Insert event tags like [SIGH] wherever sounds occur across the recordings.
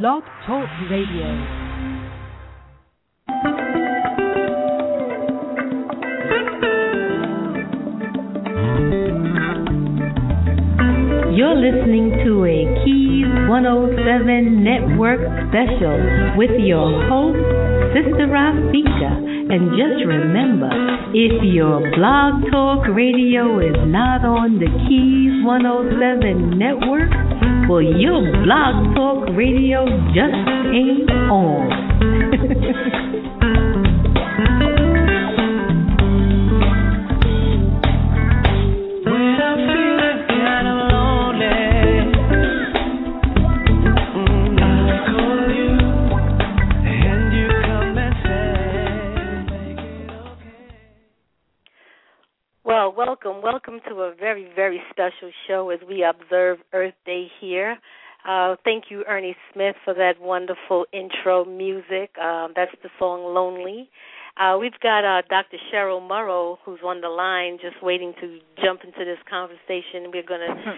Blog Talk Radio. You're listening to a Keys 107 Network special with your host, Sister Rafika. And just remember, if your blog talk radio is not on the Keys 107 network, well, your blog talk radio just ain't on. [LAUGHS] special show as we observe Earth Day here. Uh, thank you, Ernie Smith, for that wonderful intro music. Um, that's the song Lonely. Uh, we've got uh, Dr. Cheryl Morrow, who's on the line, just waiting to jump into this conversation. We're going [LAUGHS] to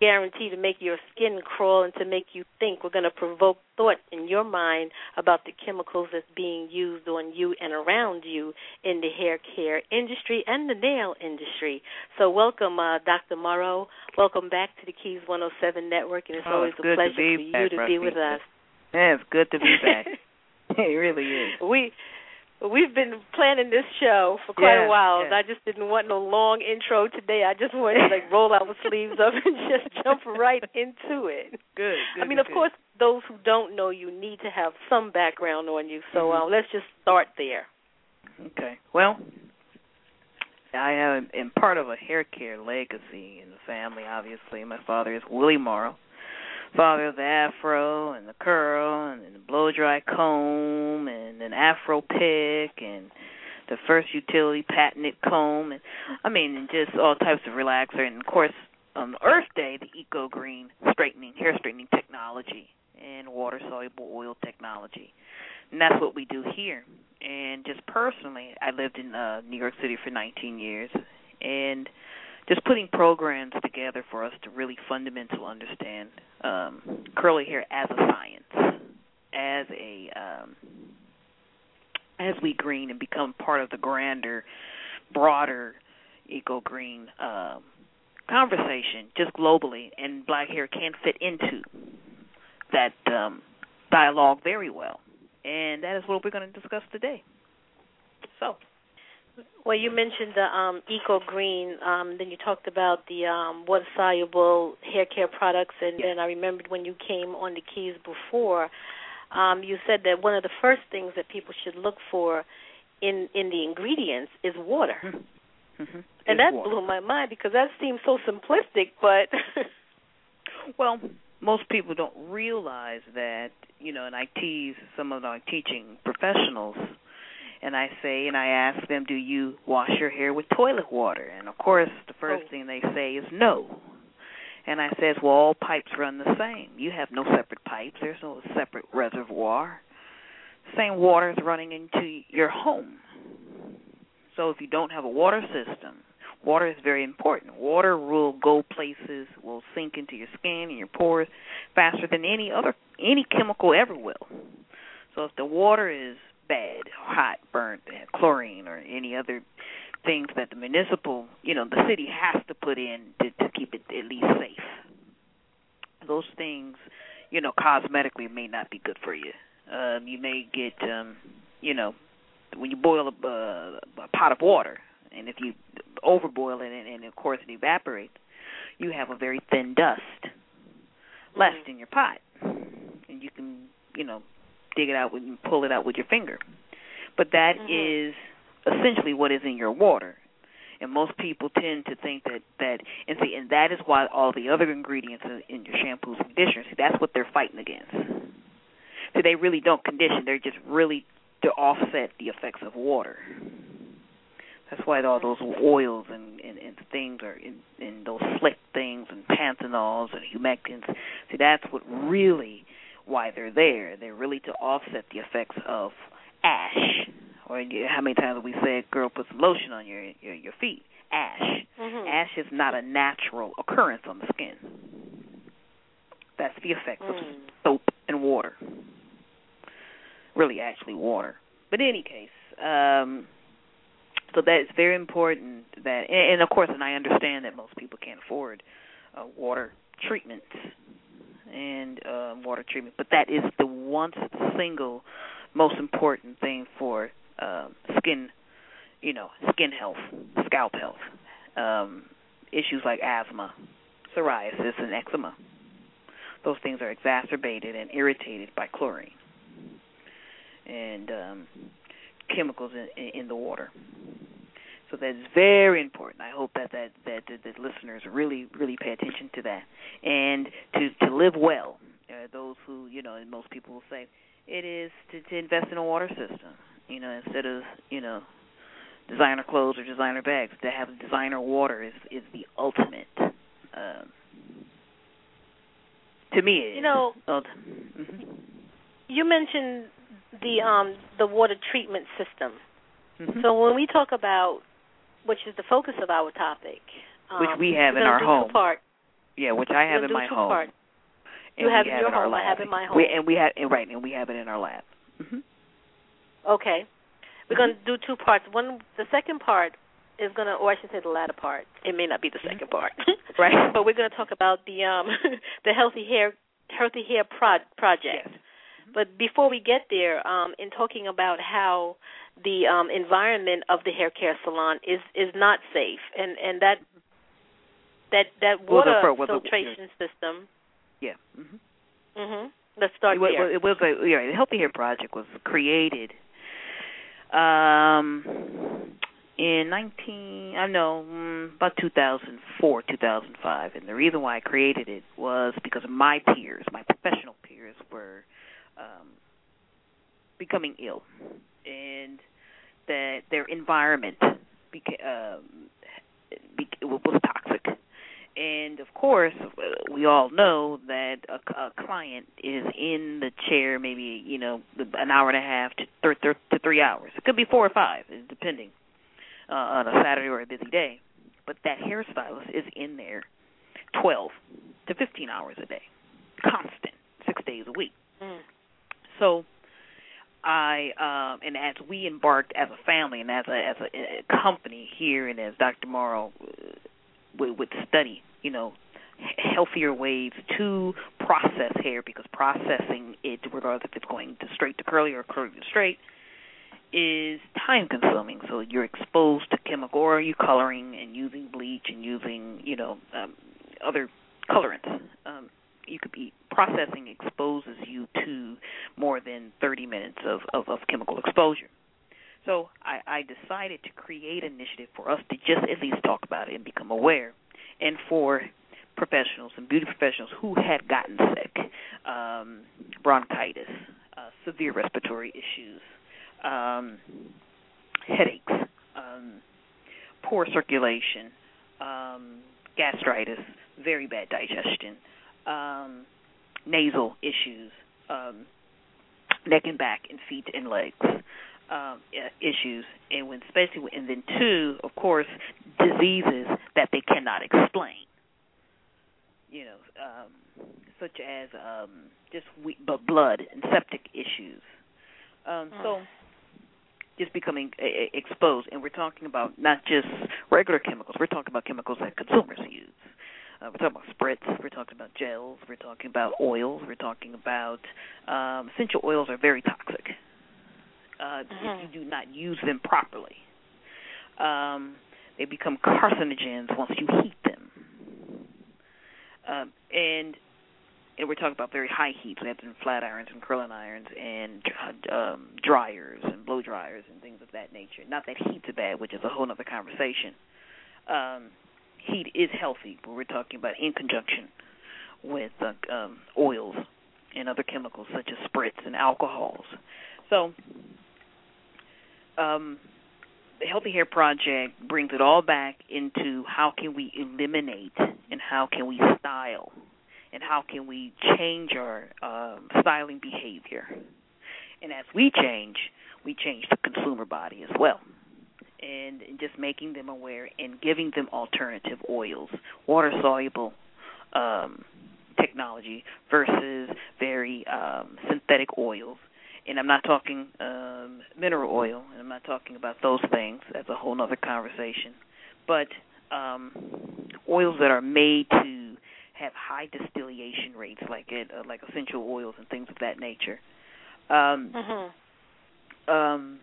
guarantee to make your skin crawl and to make you think. We're going to provoke thought in your mind about the chemicals that's being used on you and around you in the hair care industry and the nail industry. So, welcome, uh, Dr. Morrow. Welcome back to the Keys 107 Network, and it's oh, always it's a pleasure to for you back, to Rusty. be with us. Yeah, it's good to be back. [LAUGHS] it really is. We We've been planning this show for quite Yeah, a while. yeah. I just didn't want no long intro today. I just wanted to like roll our sleeves up and [LAUGHS] just jump right into it. Good. good I mean, good, of course, those who don't know you need to have some background on you. So Mhm. uh, let's just start there. Okay. Well, I am, am part of a hair care legacy in the family. Obviously, my father is Willie Morrow, father of the afro and the curl and the blow dry comb and an afro pick and the first utility patented comb and I mean and just all types of relaxer and of course on Earth Day the Eco Green straightening hair straightening technology and water soluble oil technology. And that's what we do here. And just personally, I lived in uh New York City for 19 years and just putting programs together for us to really fundamental understand um curly hair as a science, as a um as we green and become part of the grander, broader eco green um conversation just globally and black hair can fit into that um dialogue very well. And that is what we're going to discuss today. So, Well, you mentioned the um, Eco Green. Um, then you talked about the um, water soluble hair care products, and then I remembered when you came on the keys before. Um, you said that one of the first things that people should look for in in the ingredients is water, hmm and that blew my mind because that seems so simplistic, but [LAUGHS] Well, most people don't realize that, you know, and I tease some of our teaching professionals and I say and I ask them, Do you wash your hair with toilet water? And of course the first Oh. thing they say is no. And I says, Well all pipes run the same. You have no separate pipes, there's no separate reservoir. Same water is running into your home. So if you don't have a water system, water is very important. Water will go places, will sink into your skin and your pores faster than any other any chemical ever will. So if the water is bad, hot, burnt, chlorine or any other things that the municipal, you know, the city has to put in to, to keep it at least safe. Those things, you know, cosmetically may not be good for you. Um, you may get, um, you know, when you boil a, uh, a pot of water, and if you overboil it and, and of course it evaporates, you have a very thin dust left in your pot, and you can, you know, dig it out with and pull it out with your finger. But that Mhm. is essentially what is in your water. And most people tend to think that that and see, and that is why all the other ingredients in, in your shampoos and conditioners, see, that's what they're fighting against. So they really don't condition; they're just really to offset the effects of water. That's why all those oils and, and, and things are in, in those slick things and panthenols and humectants. See, that's what really why they're there. They're really to offset the effects of ash. Or you- how many times have we said, "Girl, put some lotion on your your, your feet"? Ash. Mhm. Ash is not a natural occurrence on the skin. That's the effects of Mm. soap and water. Really, actually, water. But in any case, um, so that is very important that, and, and of course, and I understand that most people can't afford uh, water treatments and uh, water treatment, but that is the one single most important thing for uh, skin, you know, skin health, scalp health, um, issues like asthma, psoriasis, and eczema. Those things are exacerbated and irritated by chlorine and um, chemicals in, in the water. So that's very important. I hope that that that, that, that listeners really really pay attention to that, and to to live well. Uh, those who you know, and most people will say it is to, to invest in a water system. You know, instead of you know designer clothes or designer bags, to have designer water is is the ultimate. Um, to me, you know, mm-hmm. you mentioned the um the water treatment system. Mm-hmm. So when we talk about which is the focus of our topic, um, which we have in our home. Part. Yeah, which I have in my home. Part. You have in your home. I have in my home. We, and we have right, and we have it in our lab. Mm-hmm. Okay, we're mm-hmm. going to do two parts. One, the second part is going to, or I should say, the latter part. It may not be the mm-hmm. second part, [LAUGHS] right? But we're going to talk about the um [LAUGHS] the healthy hair healthy hair pro- project. Yes. But before we get there, um, in talking about how the um, environment of the hair care salon is is not safe, and and that that that water well, the, filtration the, system. Yeah. Mhm. Mhm. Let's start it, there. It was a yeah, the Healthy Hair Project was created um in 19 I know mm, about 2004 2005 and the reason why I created it was because my peers my professional peers were um becoming ill and that their environment beca- um, beca- was toxic. And of course, we all know that a, a client is in the chair maybe you know an hour and a half to th- th- to three hours. It could be four or five, depending uh, on a Saturday or a busy day. But that hairstylist is in there twelve to fifteen hours a day, constant, six days a week. Mm. So I um and as we embarked as a family and as a as a, a company here and as Dr. Morrow uh, would, would study, you know, healthier ways to process hair because processing it, regardless if it's going to straight to curly or curly to straight, is time consuming. So you're exposed to chemical or you coloring and using bleach and using, you know, um, other colorants. Um, you could be processing exposes you to more than 30 minutes of, of, of chemical exposure. So I, I decided to create an initiative for us to just at least talk about it and become aware, and for professionals and beauty professionals who had gotten sick, um, bronchitis, uh, severe respiratory issues, um, headaches, um, poor circulation, um, gastritis, very bad digestion, um, nasal issues, um, neck and back and feet and legs um, issues, and when especially and then two, of course, diseases that they cannot explain. You know, um, such as um, just we, but blood and septic issues. Um, mm. So just becoming exposed, and we're talking about not just regular chemicals. We're talking about chemicals that consumers use. Uh, we're talking about spritz. We're talking about gels. We're talking about oils. We're talking about um, essential oils are very toxic uh, mm-hmm. if you do not use them properly. Um, they become carcinogens once you heat them. Um, and and we're talking about very high heat. We have them flat irons and curling irons and um, dryers and blow dryers and things of that nature. Not that heat's bad, which is a whole other conversation. Um, heat is healthy, but we're talking about in conjunction with uh, um, oils and other chemicals such as spritz and alcohols. So, um, the Healthy Hair Project brings it all back into how can we eliminate and how can we style and how can we change our um, styling behavior. And as we change, we change the consumer body as well and just making them aware and giving them alternative oils, water soluble, um, technology versus very um, synthetic oils. And I'm not talking um, mineral oil, and I'm not talking about those things. That's a whole other conversation. But um, oils that are made to have high distillation rates, like it, uh, like essential oils and things of that nature. Um, mm-hmm. um,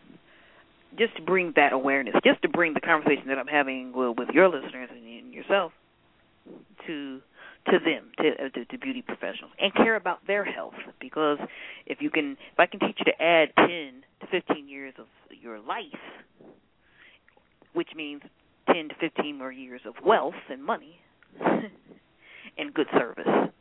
just to bring that awareness, just to bring the conversation that I'm having with, with your listeners and yourself to to them, to, uh, to to beauty professionals, and care about their health. Because if you can, if I can teach you to add ten to fifteen years of your life, which means ten to fifteen more years of wealth and money, [LAUGHS] and good service,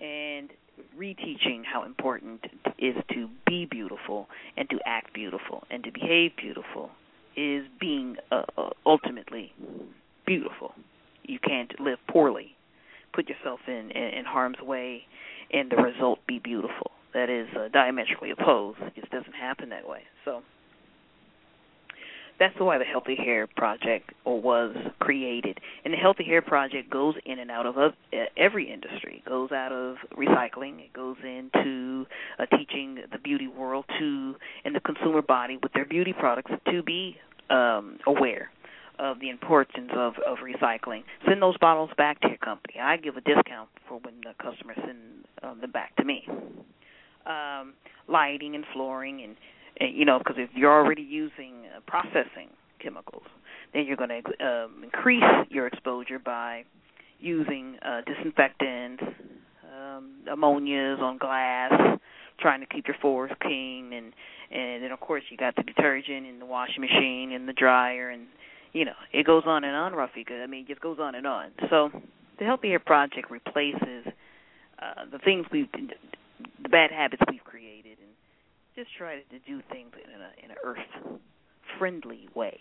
and reteaching how important it is to be beautiful and to act beautiful and to behave beautiful is being uh, uh, ultimately beautiful. You can't live poorly, put yourself in, in in harm's way, and the result be beautiful. That is uh, diametrically opposed. It just doesn't happen that way. So that's why the Healthy Hair Project was created. And the Healthy Hair Project goes in and out of every industry. It goes out of recycling. It goes into uh, teaching the beauty world to and the consumer body with their beauty products to be um, aware of the importance of of recycling. Send those bottles back to your company. I give a discount for when the customers send um, them back to me. Um, lighting and flooring and you know, because if you're already using uh, processing chemicals, then you're going to um, increase your exposure by using uh, disinfectants, um, ammonias on glass, trying to keep your floors clean, and and then of course you got the detergent in the washing machine and the dryer, and you know it goes on and on, Rafika. I mean, it just goes on and on. So the Healthy Hair Project replaces uh, the things we've, the bad habits we've created, and just try to do things in a in an earth friendly way.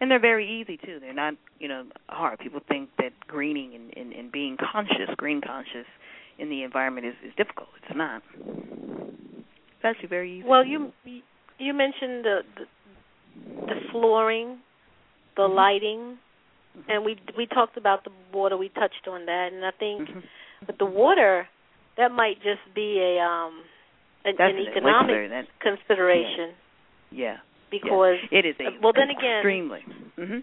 And they're very easy too. They're not, you know, hard. People think that greening and, and, and being conscious, green conscious in the environment is, is difficult. It's not. It's actually very easy. Well, you you mentioned the the, the flooring, the mm-hmm. lighting, mm-hmm. and we we talked about the water. We touched on that, and I think mm-hmm. with the water, that might just be a um an, an economic that, consideration. Yeah. yeah. Because yeah. it is a well then again extremely. Mhm.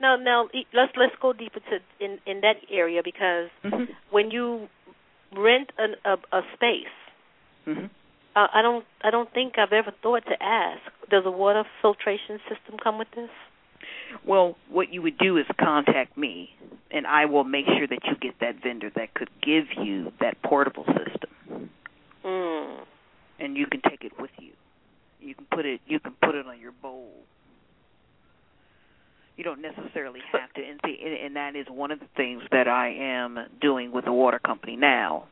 Now now let's let's go deeper to in in that area because mm-hmm. when you rent an, a a space mm-hmm. uh, I don't I don't think I've ever thought to ask does a water filtration system come with this? Well, what you would do is contact me, and I will make sure that you get that vendor that could give you that portable system. Mm and you can take it with you. You can put it you can put it on your bowl. You don't necessarily have to, and, see, and that is one of the things that I am doing with the water company now.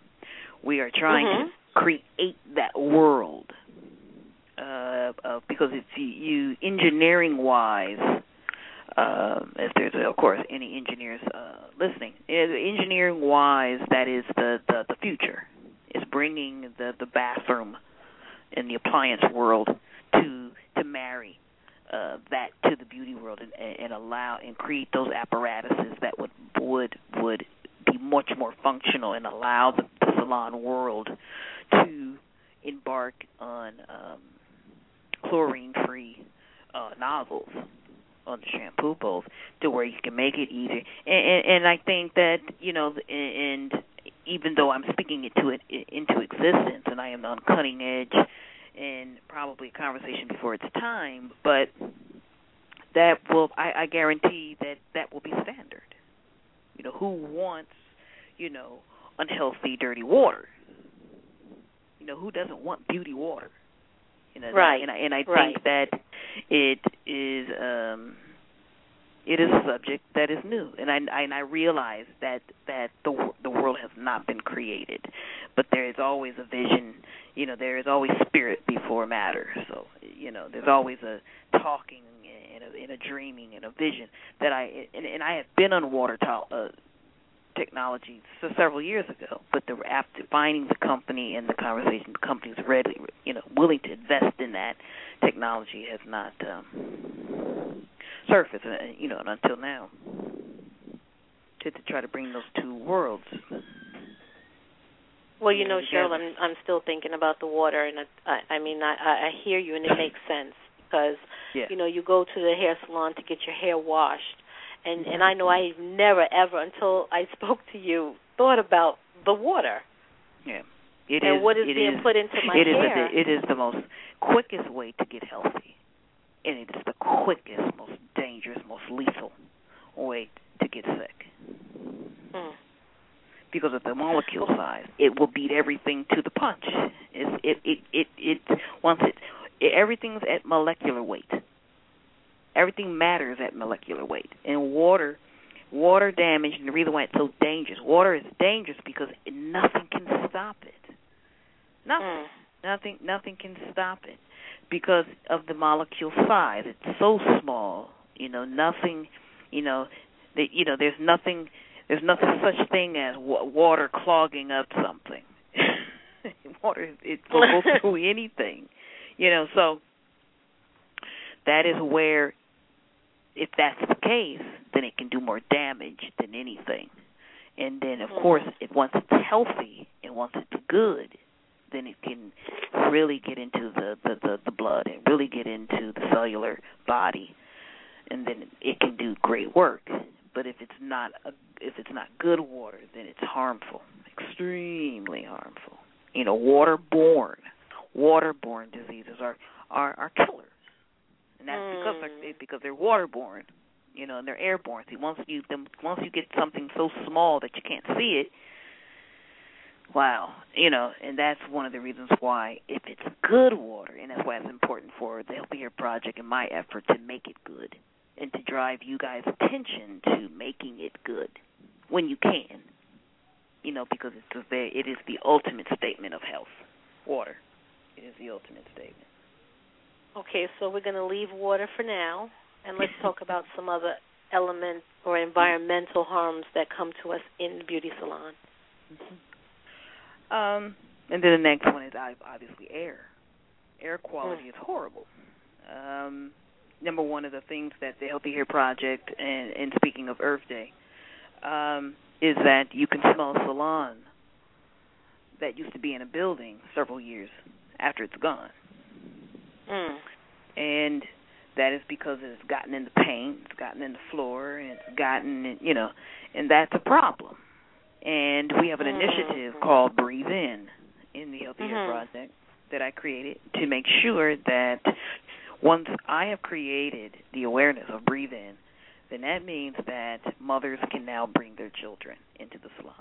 We are trying mm-hmm. to create that world uh, uh, because it's you engineering wise. Uh, if there's of course any engineers uh, listening, engineering wise, that is the, the the future. Is bringing the the bathroom in the appliance world to to marry uh, that to the beauty world and, and allow and create those apparatuses that would would would be much more functional and allow the, the salon world to embark on um, chlorine-free uh, nozzles on the shampoo bowls to where you can make it easier. And, and, and I think that you know, and even though I'm speaking it to it into existence, and I am on cutting edge, and probably a conversation before its time, but that will I, I guarantee that that will be standard. You know, who wants, you know, unhealthy, dirty water? You know, who doesn't want beauty water? You know, right. And I, and I right. think that it is um it is a subject that is new, and I, and I realize that that the the world has not been created, but there is always a vision. You know, there is always spirit before matter. So you know, there's always a talking and a, and a dreaming and a vision that I and, and I have been on water to, uh, technology so several years ago, but the after finding the company and the conversation, the company's ready, you know, willing to invest in that technology has not. Um, surface, uh, you know, until now, to, to try to bring those two worlds Well, you know, Cheryl, I'm I'm still thinking about the water, and I I mean I I hear you, and it makes sense because yeah. you know you go to the hair salon to get your hair washed, and and I know I've never ever until I spoke to you thought about the water. Yeah. It and is, what is it being is, put into my it hair? Is the, it is the most quickest way to get healthy, and it is the quickest, most dangerous, most lethal way to get sick. Mm. Because of the molecule size, it will beat everything to the punch. It's, it it it it once it, it everything's at molecular weight. Everything matters at molecular weight, and water water damage and the reason why it's so dangerous. Water is dangerous because nothing can stop it. Nothing. Mm. Nothing nothing can stop it because of the molecule size. It's so small. You know, nothing, you know, that you know there's nothing there's nothing such thing as water clogging up something. [LAUGHS] water it will go [LAUGHS] through anything. You know, so that is where if that's the case, then it can do more damage than anything. And then of hmm. course, if once it's healthy and once it's good, then it can really get into the, the, the, the blood and really get into the cellular body and then it can do great work. But if it's not a, if it's not good water, then it's harmful, extremely harmful. You know, waterborne waterborne diseases are are, are killers, and that's mm. because they're because they're waterborne. You know, and they're airborne. See, once you them once you get something so small that you can't see it, Wow, you know, and that's one of the reasons why if it's good water, and that's why it's important for the Healthy Hair Project and my effort to make it good and to drive you guys' attention to making it good when you can. You know, because it's a very, it is the ultimate statement of health. Water, it is the ultimate statement. Okay, so we're going to leave water for now, and let's talk [LAUGHS] about some other element or environmental harms that come to us in the beauty salon. Mm-hmm. Um, and then the next one is obviously air. Air quality mm. is horrible. Um, number one of the things that the Healthy Hair Project and, and speaking of Earth Day um, is that you can smell a salon that used to be in a building several years after it's gone. Mm. And that is because it's gotten in the paint, it's gotten in the floor, and it's gotten, in, you know, and that's a problem and we have an initiative mm-hmm. called Breathe In in the Healthy Hair mm-hmm. Project that I created to make sure that once I have created the awareness of Breathe In, then that means that mothers can now bring their children into the salon.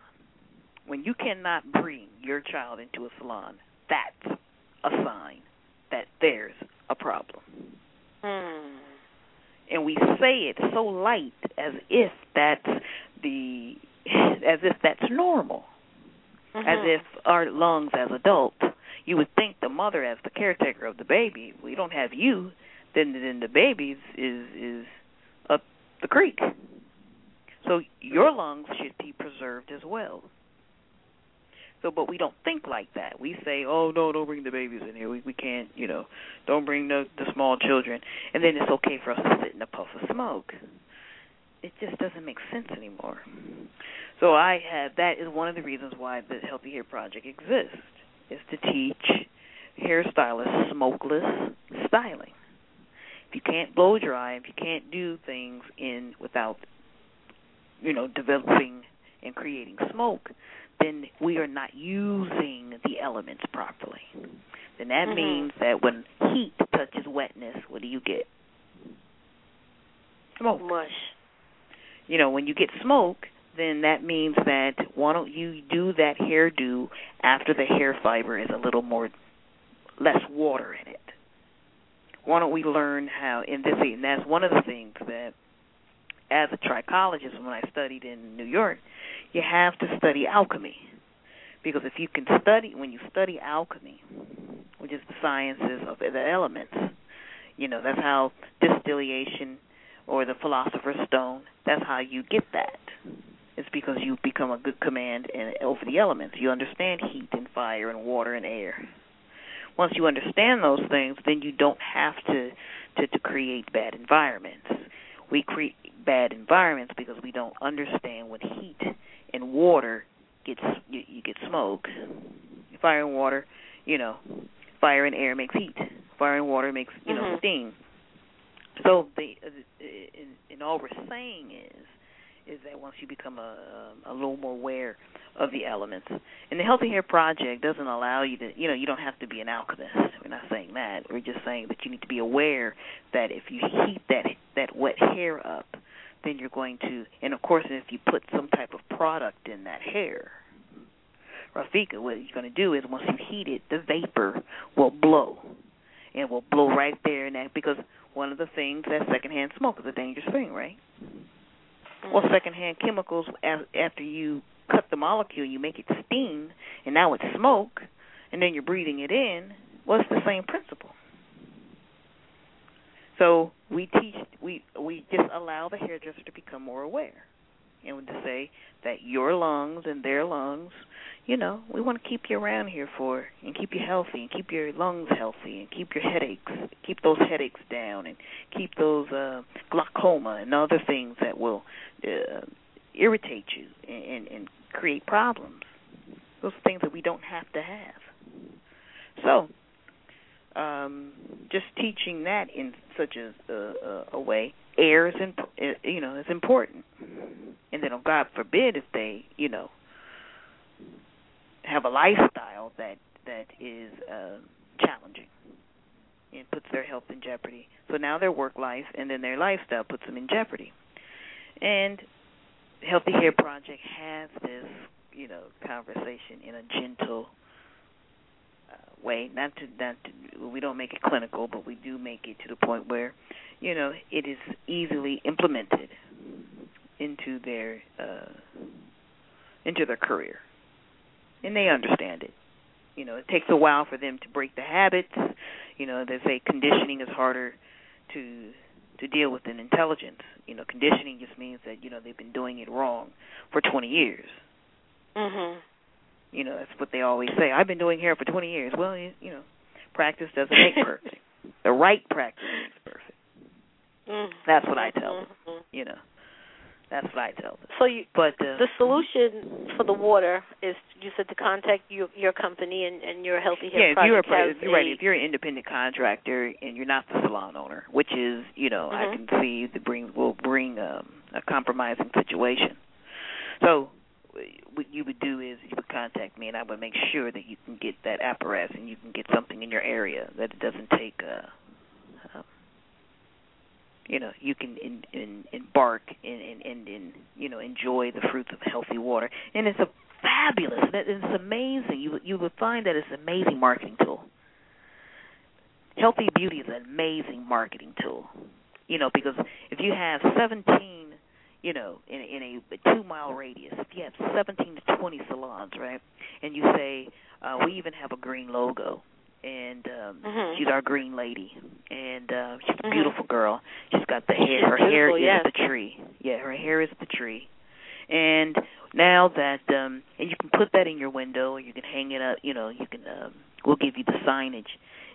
When you cannot bring your child into a salon, that's a sign that there's a problem. Mm. And we say it so light as if that's the [LAUGHS] as if that's normal. Mm-hmm. As if our lungs as adults, you would think the mother as the caretaker of the baby. We don't have you, then then the baby is is up the creek. So your lungs should be preserved as well. So, but we don't think like that. We say, "Oh no, don't bring the babies in here. We we can't, you know, don't bring the the small children." And then it's okay for us to sit in a puff of smoke it just doesn't make sense anymore. So I have that is one of the reasons why the Healthy Hair Project exists is to teach hairstylists smokeless styling. If you can't blow dry, if you can't do things in without you know developing and creating smoke, then we are not using the elements properly. Then that mm-hmm. means that when heat touches wetness, what do you get? Smoke. Mush you know, when you get smoke, then that means that why don't you do that hairdo after the hair fiber is a little more less water in it? Why don't we learn how in this and that's one of the things that as a trichologist when I studied in New York, you have to study alchemy. Because if you can study when you study alchemy, which is the sciences of the elements, you know, that's how distillation or the philosopher's stone. That's how you get that. It's because you become a good command in, over the elements. You understand heat and fire and water and air. Once you understand those things, then you don't have to to, to create bad environments. We create bad environments because we don't understand what heat and water gets you, you get smoke. Fire and water, you know, fire and air makes heat. Fire and water makes you mm-hmm. know steam. So the uh, in, in all we're saying is is that once you become a a little more aware of the elements, and the Healthy Hair Project doesn't allow you to, you know, you don't have to be an alchemist. We're not saying that. We're just saying that you need to be aware that if you heat that that wet hair up, then you're going to, and of course, if you put some type of product in that hair, Rafika, what you're going to do is once you heat it, the vapor will blow, and will blow right there and that because one of the things that secondhand smoke is a dangerous thing, right? Mm-hmm. Well, secondhand chemicals after you cut the molecule, you make it steam, and now it's smoke, and then you're breathing it in. Well, it's the same principle. So we teach, we we just allow the hairdresser to become more aware, and to say that your lungs and their lungs, you know, we want to keep you around here for and keep you healthy and keep your lungs healthy and keep your headaches, keep those headaches down and keep those uh, glaucoma and other things that will uh, irritate you and, and, create problems. Those things that we don't have to have. So um, just teaching that in such a, a, a way, air is imp- you know is important. And then, oh God forbid, if they you know have a lifestyle that that is uh, challenging and puts their health in jeopardy. So now their work life and then their lifestyle puts them in jeopardy. And Healthy Hair Project has this, you know, conversation in a gentle way. Not to not to, we don't make it clinical, but we do make it to the point where, you know, it is easily implemented into their uh, into their career, and they understand it. You know, it takes a while for them to break the habits. You know, they say conditioning is harder to to deal with than intelligence. You know, conditioning just means that you know they've been doing it wrong for 20 years. Mhm. You know, that's what they always say. I've been doing hair for 20 years. Well, you, you know, practice doesn't make [LAUGHS] perfect. the right practice makes perfect. Mm-hmm. That's what I tell them. Mm-hmm. You know, that's what I tell them. So you, but uh, the solution for the water is you said to contact your your company and, and your healthy hair yeah, if you're a, if you're right. If you're an independent contractor and you're not the salon owner, which is you know mm-hmm. I can see the bring will bring um, a compromising situation. So what you would do is you would contact me, and I would make sure that you can get that apparatus and you can get something in your area that it doesn't take. Uh, you know, you can in, in, embark and, and, and you know enjoy the fruits of healthy water, and it's a fabulous. It's amazing. You you would find that it's an amazing marketing tool. Healthy beauty is an amazing marketing tool. You know, because if you have 17 you know, in in a two mile radius, if you have 17 to 20 salons, right, and you say uh, we even have a green logo, and um, mm-hmm. she's our green lady, and uh, she's a mm-hmm. beautiful girl. She's got the hair. Her hair yes. is the tree. Yeah, her hair is the tree. And now that um and you can put that in your window, or you can hang it up. You know, you can. Um, we'll give you the signage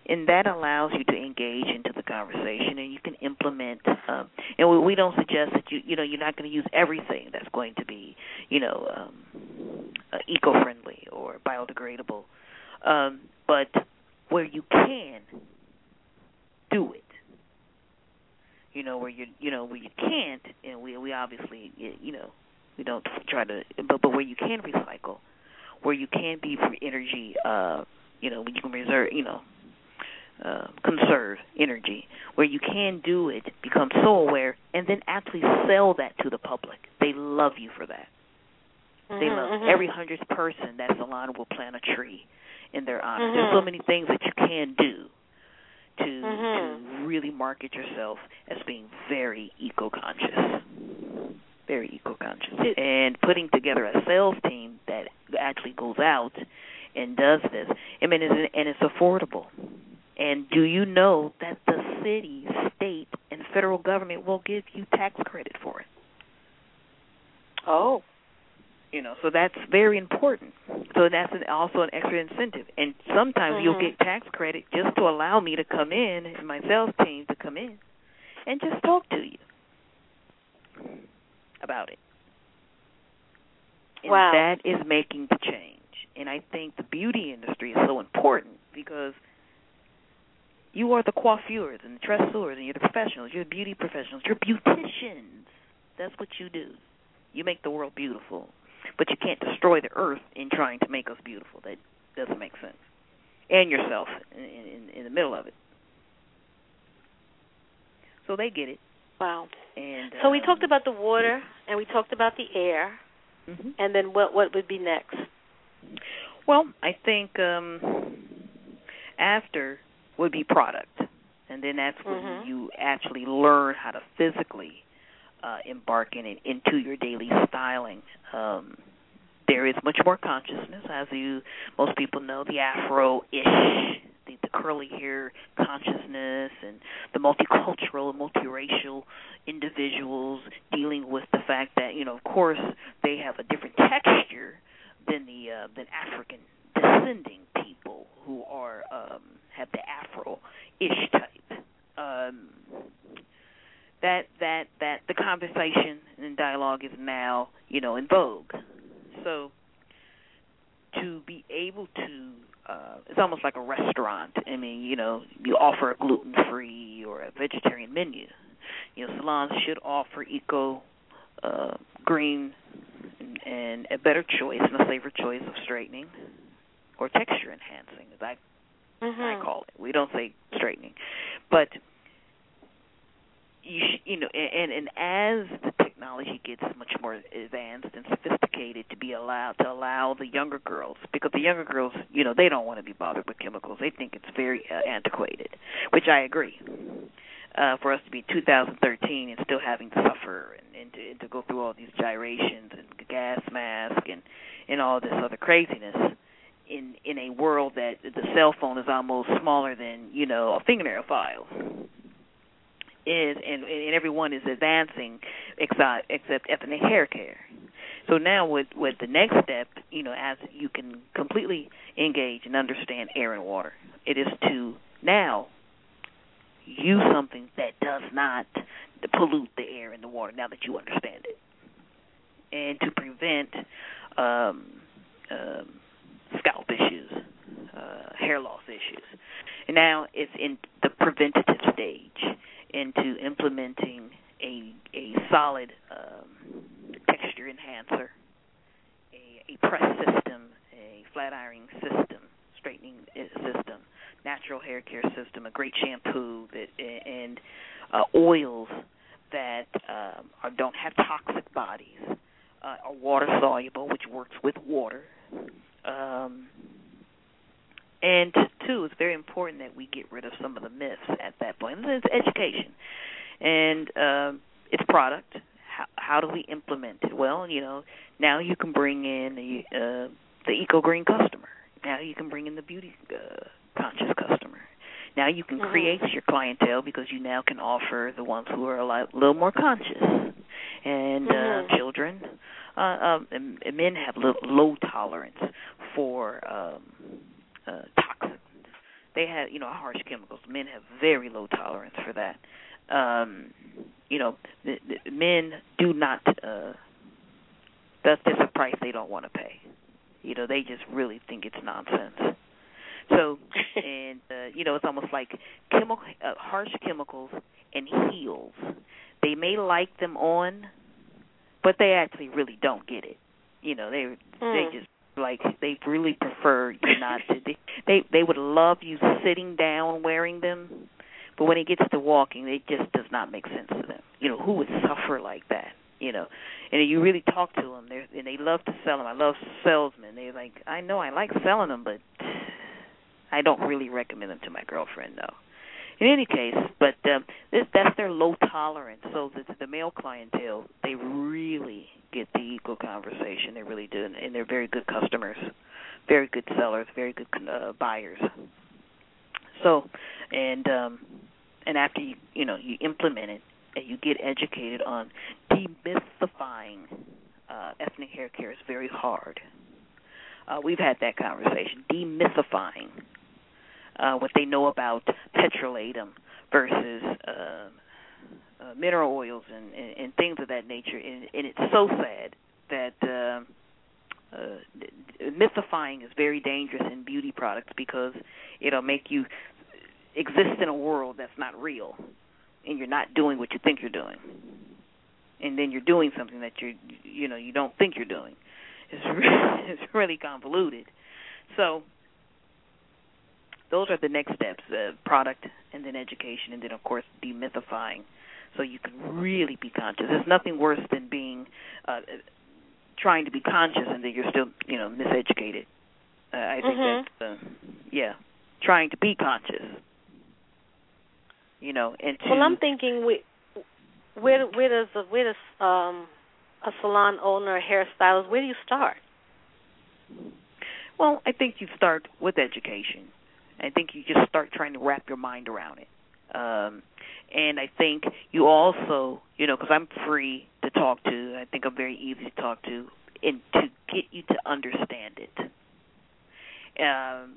and that allows you to engage into the conversation and you can implement um and we, we don't suggest that you you know you're not going to use everything that's going to be you know um uh, eco friendly or biodegradable um but where you can do it you know where you you know where you can't and we we obviously you know we don't try to but but where you can recycle where you can be for energy uh you know when you can reserve you know uh, conserve energy, where you can do it, become so aware, and then actually sell that to the public. They love you for that. Mm-hmm, they love mm-hmm. every hundredth person that salon will plant a tree in their honor. Mm-hmm. There's so many things that you can do to Mm-hmm. to really market yourself as being very eco conscious. Very eco conscious. And putting together a sales team that actually goes out and does this. I mean, it's, and it's affordable. And do you know that the city, state, and federal government will give you tax credit for it? Oh. You know, so that's very important. So that's an, also an extra incentive. And sometimes mm-hmm. you'll get tax credit just to allow me to come in and my sales team to come in and just talk to you about it. And wow. that is making the change. And I think the beauty industry is so important because you are the coiffeurs and the tresseurs and you're the professionals. You're the beauty professionals. You're beauticians. That's what you do. You make the world beautiful. But you can't destroy the earth in trying to make us beautiful. That doesn't make sense. And yourself in, in, in the middle of it. So they get it. Wow. And so we um, talked about the water and we talked about the air. Mm-hmm. And then what what would be next? Well, I think um after would be product. And then that's when Mhm. you actually learn how to physically uh embark in it into your daily styling. Um there is much more consciousness. As you most people know the afro ish the, the curly hair consciousness and the multicultural and multiracial individuals dealing with the fact that you know of course they have a different texture than the uh, than African descending people who are um have the afro ish type. Um that that that the conversation and dialogue is now you know in vogue so to be able to uh it's almost like a restaurant. I mean, you know, you offer a gluten free or a vegetarian menu. You know, salons should offer eco uh green and, and a better choice and a safer choice of straightening or texture enhancing as I Mhm. I call it. We don't say straightening. But you sh- you know and and as the technology gets much more advanced and sophisticated to be allowed to allow the younger girls because the younger girls you know they don't want to be bothered with chemicals. They think it's very uh, antiquated which I agree. Uh for us to be 2013 and still having to suffer and, and to and to go through all these gyrations and gas mask and and all this other craziness in in a world that the cell phone is almost smaller than you know a fingernail file is and and everyone is advancing except except ethnic hair care. So now with with the next step, you know, as you can completely engage and understand air and water, it is to now use something that does not pollute the air and the water now that you understand it. And to prevent um um scalp issues, uh hair loss issues. And now it's in the preventative stage into implementing a a solid um, texture enhancer, a, a press system, a flat ironing system, straightening uh, system, natural hair care system, a great shampoo that and uh, oils that um, don't have toxic bodies, uh, are water soluble, which works with water. Um, and two, it's very important that we get rid of some of the myths at that point. It's education, and um, it's product. How, how do we implement it? Well, you know, now you can bring in the uh, the eco green customer. Now you can bring in the beauty uh, conscious customer. Now you can Mhm. create your clientele because you now can offer the ones who are a lot, little more conscious, and Mhm. uh, children. Uh, um, and, and men have low, low tolerance for um, uh, toxins. They have, you know, harsh chemicals. Men have very low tolerance for that. Um, you know, the, the men do not. Uh, that's just a price they don't want to pay. You know, they just really think it's nonsense. So, [LAUGHS] and uh, you know, it's almost like chemical, uh, harsh chemicals and heels. They may like them on, but they actually really don't get it. You know, they they Mm. just like they really prefer you not to. They, they would love you sitting down wearing them, but when it gets to walking, it just does not make sense to them. You know, who would suffer like that? You know, and you really talk to them, they and they love to sell them. I love salesmen. They're like, I know I like selling them, but I don't really recommend them to my girlfriend, though. In any case, but um, this, that's their low tolerance. So the, the male clientele, they really get the equal conversation. They really do, and, and they're very good customers, very good sellers, very good uh, buyers. So, and um, and after you you know you implement it and you get educated on demystifying uh, ethnic hair care is very hard. Uh, we've had that conversation, demythifying uh, what they know about petrolatum versus uh, uh, mineral oils and, and, and things of that nature. And, and it's so sad that uh, uh, mythifying is very dangerous in beauty products because it'll make you exist in a world that's not real, and you're not doing what you think you're doing, and then you're doing something that you you know you don't think you're doing. It's really, [LAUGHS] it's really convoluted. So those are the next steps: uh, product, and then education, and then of course demythifying, so you can really be conscious. There's nothing worse than being uh, trying to be conscious and then you're still you know miseducated. Uh, I think mm-hmm. that's uh, yeah, trying to be conscious. You know, and to, well, I'm thinking we, where where does where does um a salon owner, a hairstylist, where do you start? Well, I think you start with education. I think you just start trying to wrap your mind around it. Um, and I think you also, you know, because I'm free to talk to, I think I'm very easy to talk to, and to get you to understand it. Um,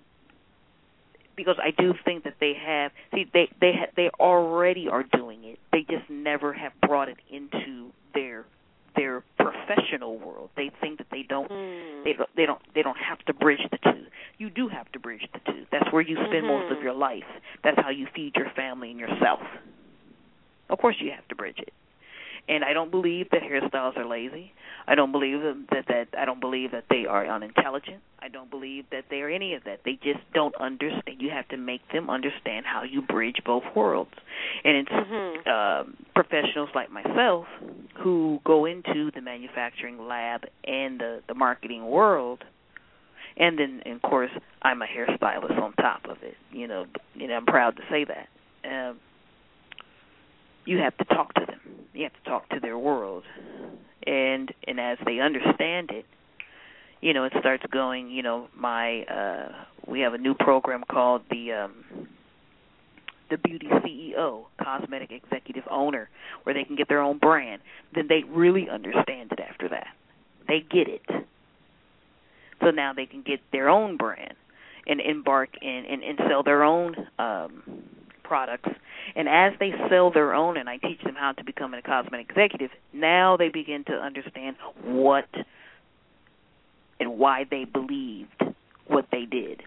because I do think that they have, see, they they ha, they already are doing it. They just never have brought it into their their professional world. They think that they don't mm. they don't they don't they don't have to bridge the two. You do have to bridge the two. That's where you spend mm-hmm. most of your life. That's how you feed your family and yourself. Of course you have to bridge it. And I don't believe that hairstyles are lazy. I don't believe that that I don't believe that they are unintelligent. I don't believe that they are any of that. They just don't understand. You have to make them understand how you bridge both worlds. And it's mm-hmm. uh, professionals like myself who go into the manufacturing lab and the the marketing world and then of course I'm a hairstylist on top of it. You know, you know I'm proud to say that. Um, you have to talk to them. You have to talk to their world, and and as they understand it, you know, it starts going. You know, my uh, we have a new program called the um, the beauty CEO, cosmetic executive owner, where they can get their own brand. Then they really understand it after that. They get it. So now they can get their own brand and embark and and, and sell their own um products. And as they sell their own and I teach them how to become a cosmetic executive, now they begin to understand what and why they believed what they did.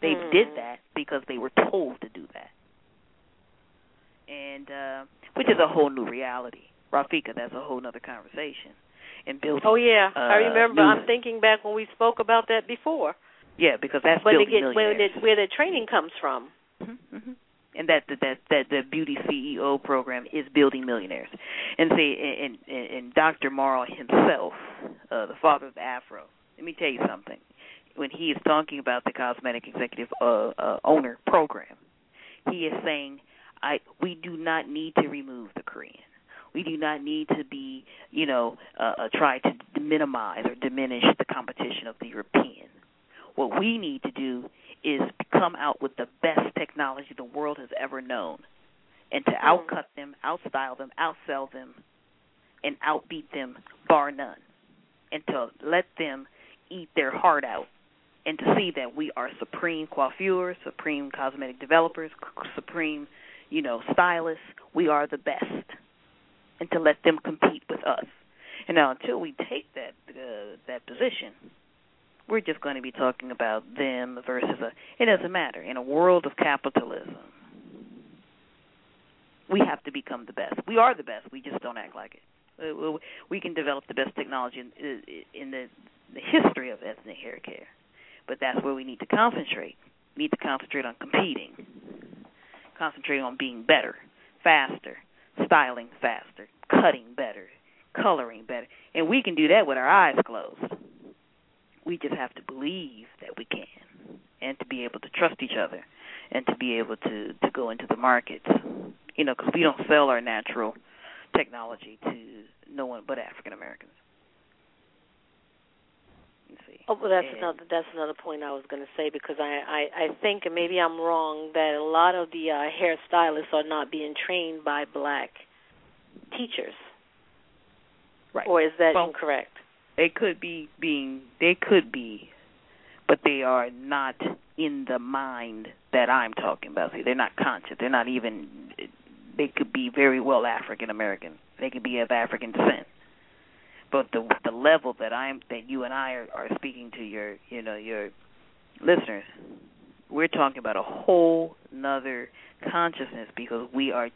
They mm. did that because they were told to do that. And uh which is a whole new reality. Rafika, that's a whole other conversation. And building Oh yeah, uh, I remember. new, I'm thinking back when we spoke about that before. Yeah, because that's when they building get where the, where the training comes from. Mm-hmm, mm-hmm. And that that that the beauty CEO program is building millionaires, and see, and and, and Dr. Morrow himself, uh, the father of Afro. Let me tell you something. When he is talking about the cosmetic executive uh, uh, owner program, he is saying, "I we do not need to remove the Korean. We do not need to be, you know, uh, uh, try to minimize or diminish the competition of the European. What we need to do is come out with the best technology the world has ever known and to Mm. outcut them, outstyle them, outsell them, and outbeat them bar none. And to let them eat their heart out and to see that we are supreme coiffeurs, supreme cosmetic developers, supreme, you know, stylists. We are the best. And to let them compete with us. And now until we take that uh, that position, we're just going to be talking about them versus a. It doesn't matter in a world of capitalism. We have to become the best. We are the best. We just don't act like it. Uh, We can develop the best technology in, in the the history of ethnic hair care, but that's where we need to concentrate. We need to concentrate on competing, concentrate on being better, faster, styling faster, cutting better, coloring better, and we can do that with our eyes closed we just have to believe that we can and to be able to trust each other and to be able to to go into the markets you know because we don't sell our natural technology to no one but african americans Oh, well, that's And- another that's another point I was going to say because I, I I think and maybe I'm wrong that a lot of the uh, hairstylists are not being trained by black teachers. right Or is that Well, incorrect? They could be being they could be but they are not in the mind that I'm talking about. See, they're not conscious. They're not even they could be very well African American. They could be of African descent. but the the level that I'm that you and I are, are speaking to your you know your listeners, we're talking about a whole nother consciousness because we are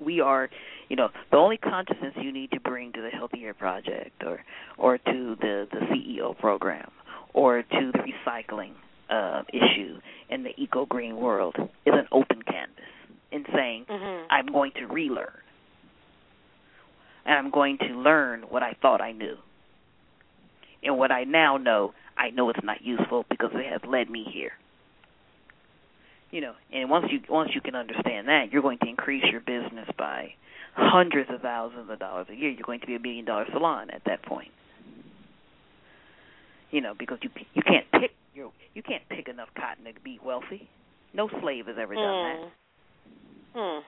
we are you know the only consciousness you need to bring to the healthy hair project or or to the the ceo program or to the recycling uh issue in the eco green world is an open canvas in saying mm-hmm. i'm going to relearn. And i'm going to learn what i thought i knew. And what i now know i know it's not useful because it has led me here you know and once you once you can understand that you're going to increase your business by hundreds of thousands of dollars a year. You're going to be a million dollar salon at that point. You know because you you can't pick your you can't pick enough cotton to be wealthy. No slave has ever done mm. that Mm.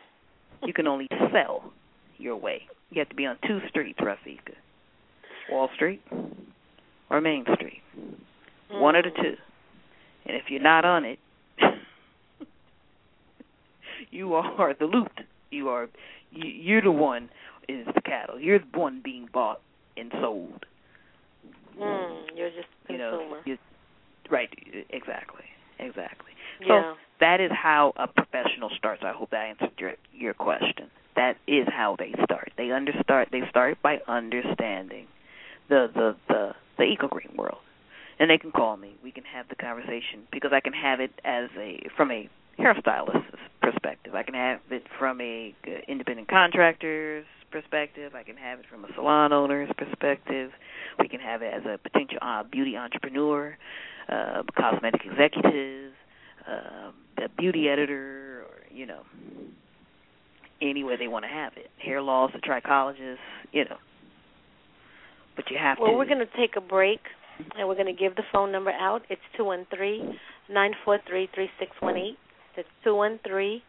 you can only sell your way. You have to be on two streets Rafika. Wall Street or Main Street. Mm. one of the two. And if you're not on it you are the loot. You are you, you're the one is the cattle. You're the one being bought and sold. Mm. You're just You consumer. know, you, right? Exactly, exactly. So yeah. that is how a professional starts. I hope that answered your your question. That is how they start. They understart. They start by understanding the the the the eco green world, and they can call me. We can have the conversation because I can have it as a from a hairstylist's perspective. I can have it from a uh, independent contractor's perspective. I can have it from a salon owner's perspective. We can have it as a potential uh, beauty entrepreneur, uh, cosmetic executive, um, a beauty editor, or you know, any way they want to have it. Hair loss, a trichologist, you know. But you have Well, to. Well, we're going to take a break, and we're going to give the phone number out. It's two one three nine four three three six one eight. That's two one three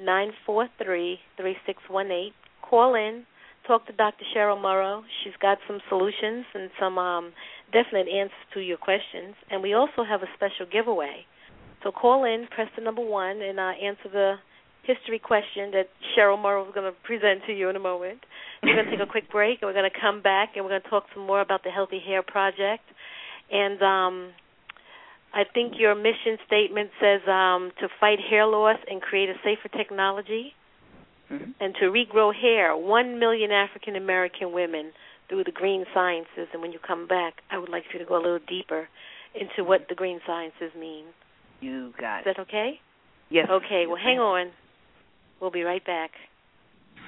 nine four three three six one eight. Call in, talk to Dr. Cheryl Morrow. She's got some solutions and some um, definite answers to your questions. And we also have a special giveaway. So call in, press the number one, and uh, answer the history question that Cheryl Morrow is going to present to you in a moment. We're going to take a quick break, and we're going to come back, and we're going to talk some more about the Healthy Hair Project. And um, I think your mission statement says um, to fight hair loss and create a safer technology, Mhm. and to regrow hair. One million African American women through the green sciences. And when you come back, I would like you to go a little deeper into what the green sciences mean. You got Is that okay? Yes. Okay. Well, hang on. We'll be right back.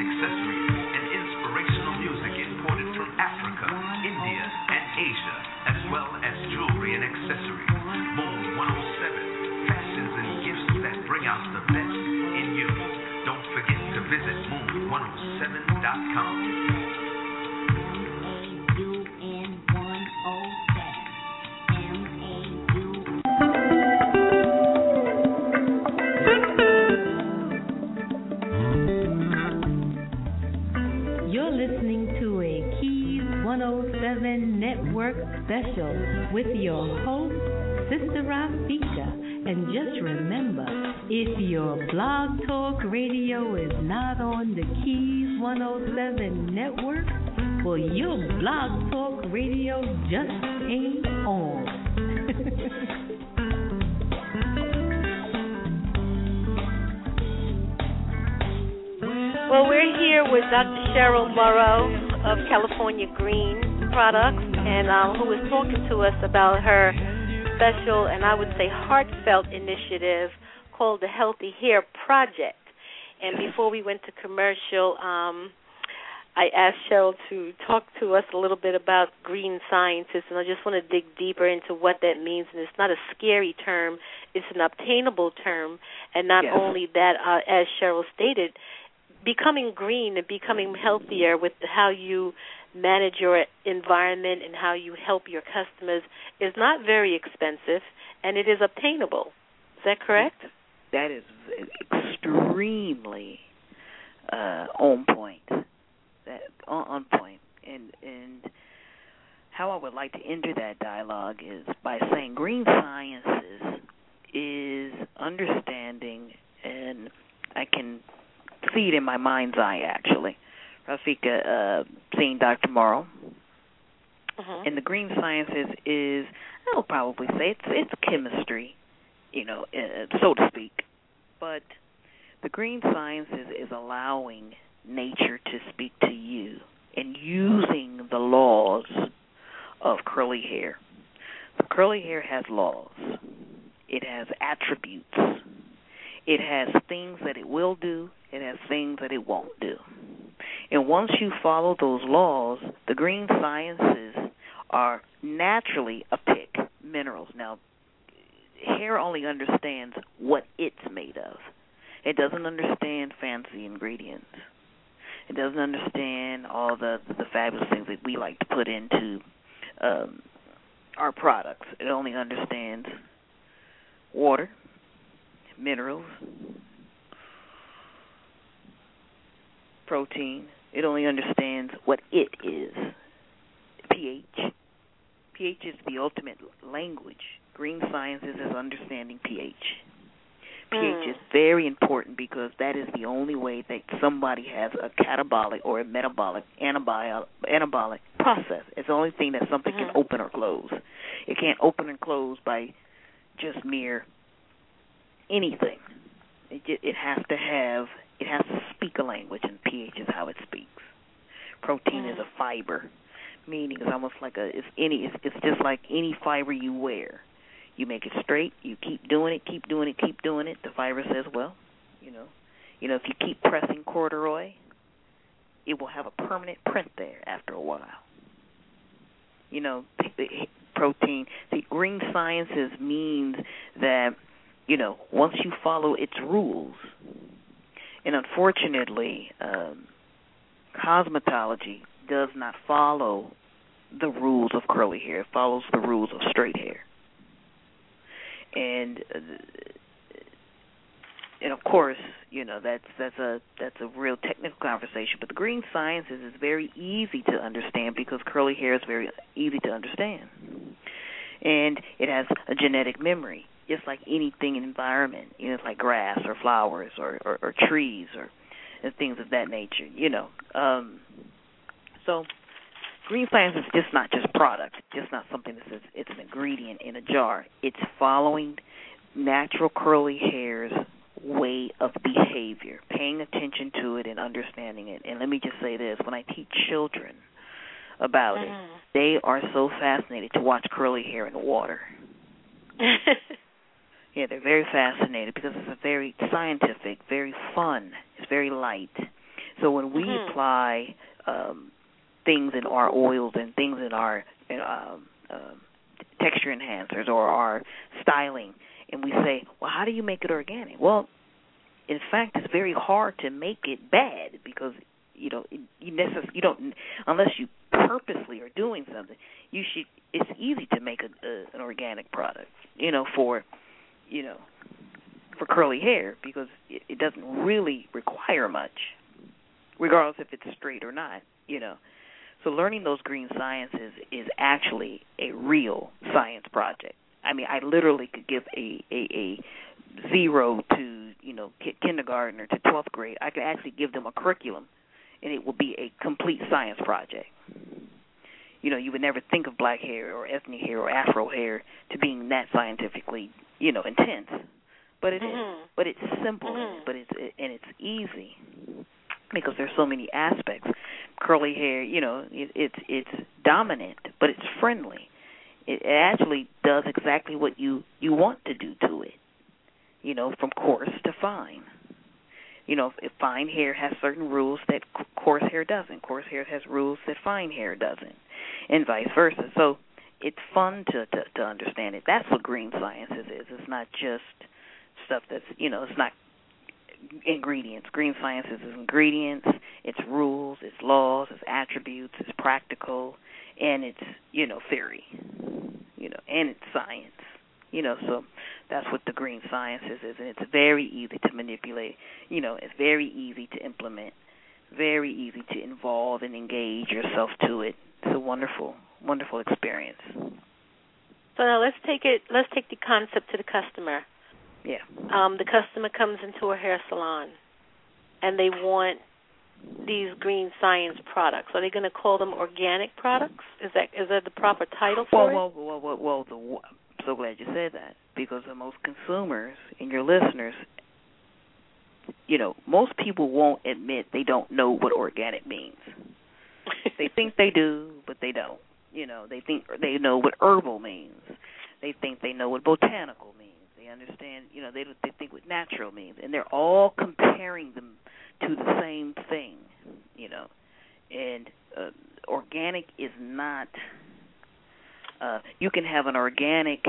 accessories, Network special with your host, Sister Rafika. And just remember, if your blog talk radio is not on the Keys 107 Network, well, your blog talk radio just ain't on. well, we're here with Dr. Cheryl Morrow of California Green Products, and um, who is talking to us about her special and I would say heartfelt initiative called the Healthy Hair Project. And before we went to commercial, um, I asked Cheryl to talk to us a little bit about green sciences, and I just want to dig deeper into what that means. And it's not a scary term; it's an obtainable term. And not yes. only that, uh, as Cheryl stated, becoming green and becoming healthier with how you manage your environment and how you help your customers is not very expensive, and it is obtainable. Is that correct? That is extremely uh, on point. That on, point, and and how I would like to enter that dialogue is by saying green sciences is understanding, and I can see it in my mind's eye actually. Rafika, uh, seeing Dr. Morrow. Uh-huh. And the green sciences is, I'll probably say it's it's chemistry, you know, uh, so to speak. But the green sciences is allowing nature to speak to you and using the laws of curly hair. The curly hair has laws. It has attributes. It has things that it will do. It has things that it won't do. And once you follow those laws, the green sciences are naturally a pick minerals. Now, hair only understands what it's made of. It doesn't understand fancy ingredients. It doesn't understand all the the fabulous things that we like to put into um, our products. It only understands water, minerals, protein. It only understands what it is. pH. pH is the ultimate language. Green sciences is understanding pH. pH Mm. is very important because that is the only way that somebody has a catabolic or a metabolic anabolic anabolic process. It's the only thing that something Mhm. can open or close. It can't open and close by just mere anything. It it has to have it has to speak a language, and pH is how it speaks. Protein is Mm. a fiber, meaning it's almost like a it's any it's, it's just like any fiber you wear. You make it straight, you keep doing it, keep doing it, keep doing it. The fiber says, well, you know, you know, if you keep pressing corduroy, it will have a permanent print there after a while. You know, protein. See, green sciences means that you know once you follow its rules, and unfortunately, um, cosmetology does not follow the rules of curly hair. It follows the rules of straight hair. And uh, and of course, you know that's that's a that's a real technical conversation. But the green sciences is very easy to understand because curly hair is very easy to understand, and it has a genetic memory, just like anything in environment. You know, it's like grass or flowers or or, or trees or and things of that nature. You know, um, so green science is just not just product, just not something that says it's an ingredient in a jar. It's following natural curly hair's way of behavior, paying attention to it and understanding it. And let me just say this, when I teach children about it, Mhm. they are so fascinated to watch curly hair in the water. [LAUGHS] Yeah, they're very fascinated because it's a very scientific, very fun. It's very light. So when we Mhm. apply um, things in our oils and things in our in, um, um, texture enhancers or our styling, and we say, "Well, how do you make it organic?" Well, in fact, it's very hard to make it bad because you know you necess- you don't unless you purposely are doing something. You should. It's easy to make a, a an organic product. You know for you know, for curly hair because it, it doesn't really require much, regardless if it's straight or not. You know, so learning those green sciences is actually a real science project. I mean, I literally could give a a, a zero to you know ki- kindergarten or to twelfth grade. I could actually give them a curriculum and it will be a complete science project. You know, you would never think of black hair or ethnic hair or afro hair to being that scientifically, you know, intense. But it mm-hmm. is. But it's simple. Mm-hmm. But it's and it's easy because there's so many aspects. Curly hair, you know, it, it's it's dominant, but it's friendly. It, it actually does exactly what you you want to do to it. You know, from coarse to fine you know, fine hair has certain rules that coarse hair doesn't. Coarse hair has rules that fine hair doesn't, and vice versa. So it's fun to to, to understand it. That's what green sciences is. It's not just stuff that's you know, it's not ingredients. Green sciences is ingredients, it's rules, it's laws, it's attributes, it's practical, and it's you know theory, you know, and it's science. You know, so that's what the green sciences is, and it's very easy to manipulate. You know, it's very easy to implement, very easy to involve and engage yourself to it. It's a wonderful, wonderful experience. So now let's take it. Let's take the concept to the customer. Yeah. Um, the customer comes into a hair salon, and they want these green science products. Are they going to call them organic products? Is that is that the proper title for well, it? Well, well, well, well, the so glad you said that because the most consumers and your listeners, you know, most people won't admit they don't know what organic means. they [LAUGHS] think they do, but they don't. You know, they think they know what herbal means. They think they know what botanical means. They understand, you know, they they think what natural means, and they're all comparing them to the same thing. You know, and uh, organic is not uh, you can have an organic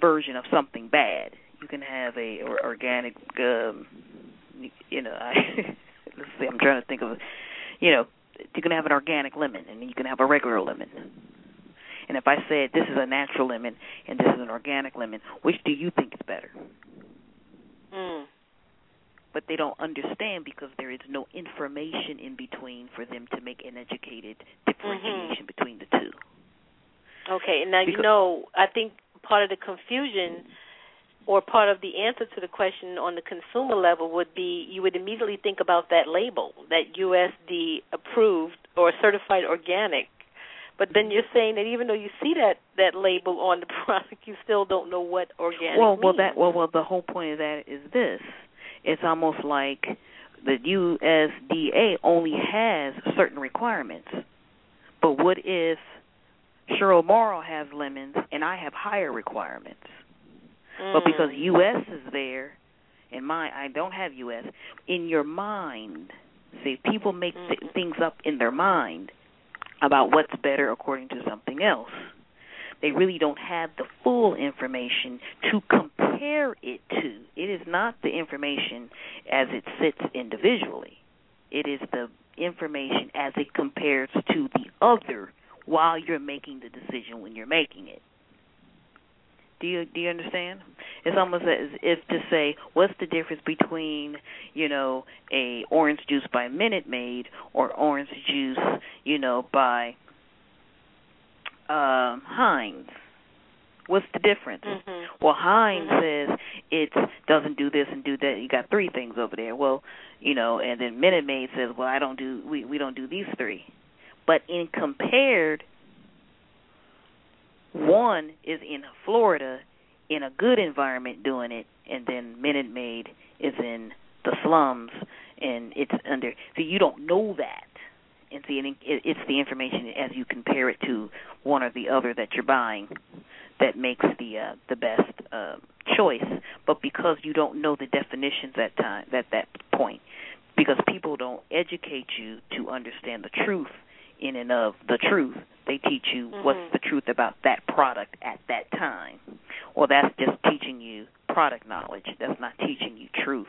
version of something bad. You can have a or, organic, um, you know. [LAUGHS] I, let's see. I'm trying to think of, you know, you can have an organic lemon, and you can have a regular lemon. And if I said this is a natural lemon and this is an organic lemon, which do you think is better? Mm. But they don't understand because there is no information in between for them to make an educated differentiation mm-hmm. between the two. Okay, and now because, you know, I think part of the confusion or part of the answer to the question on the consumer level would be you would immediately think about that label, that USD approved or certified organic. But then you're saying that even though you see that that label on the [LAUGHS] product, you still don't know what organic well, means. Well, that well, well, the whole point of that is this: it's almost like the USDA only has certain requirements. But what if Cheryl Morrow has lemons, and I have higher requirements. Mm. But because U.S. is there, and my I don't have U.S. in your mind. See, people make th- mm. things up in their mind about what's better according to something else. They really don't have the full information to compare it to. It is not the information as it sits individually. It is the information as it compares to the other while you're making the decision when you're making it. Do you do you understand? It's almost as if to say, what's the difference between, you know, a orange juice by Minute Maid or orange juice, you know, by um Heinz? What's the difference? Mm-hmm. Well, Heinz mm-hmm. says it doesn't do this and do that. You got three things over there. Well, you know, and then Minute Maid says, well, I don't do we we don't do these three. But in compared, one is in Florida in a good environment doing it, and then Minute Maid is in the slums and it's under. So you don't know that, and see, it's the information as you compare it to one or the other that you're buying that makes the uh, the best uh, choice. But because you don't know the definitions at time at that point, because people don't educate you to understand the truth in and of the truth. They teach you mm-hmm. what's the truth about that product at that time. Well, that's just teaching you product knowledge. That's not teaching you truth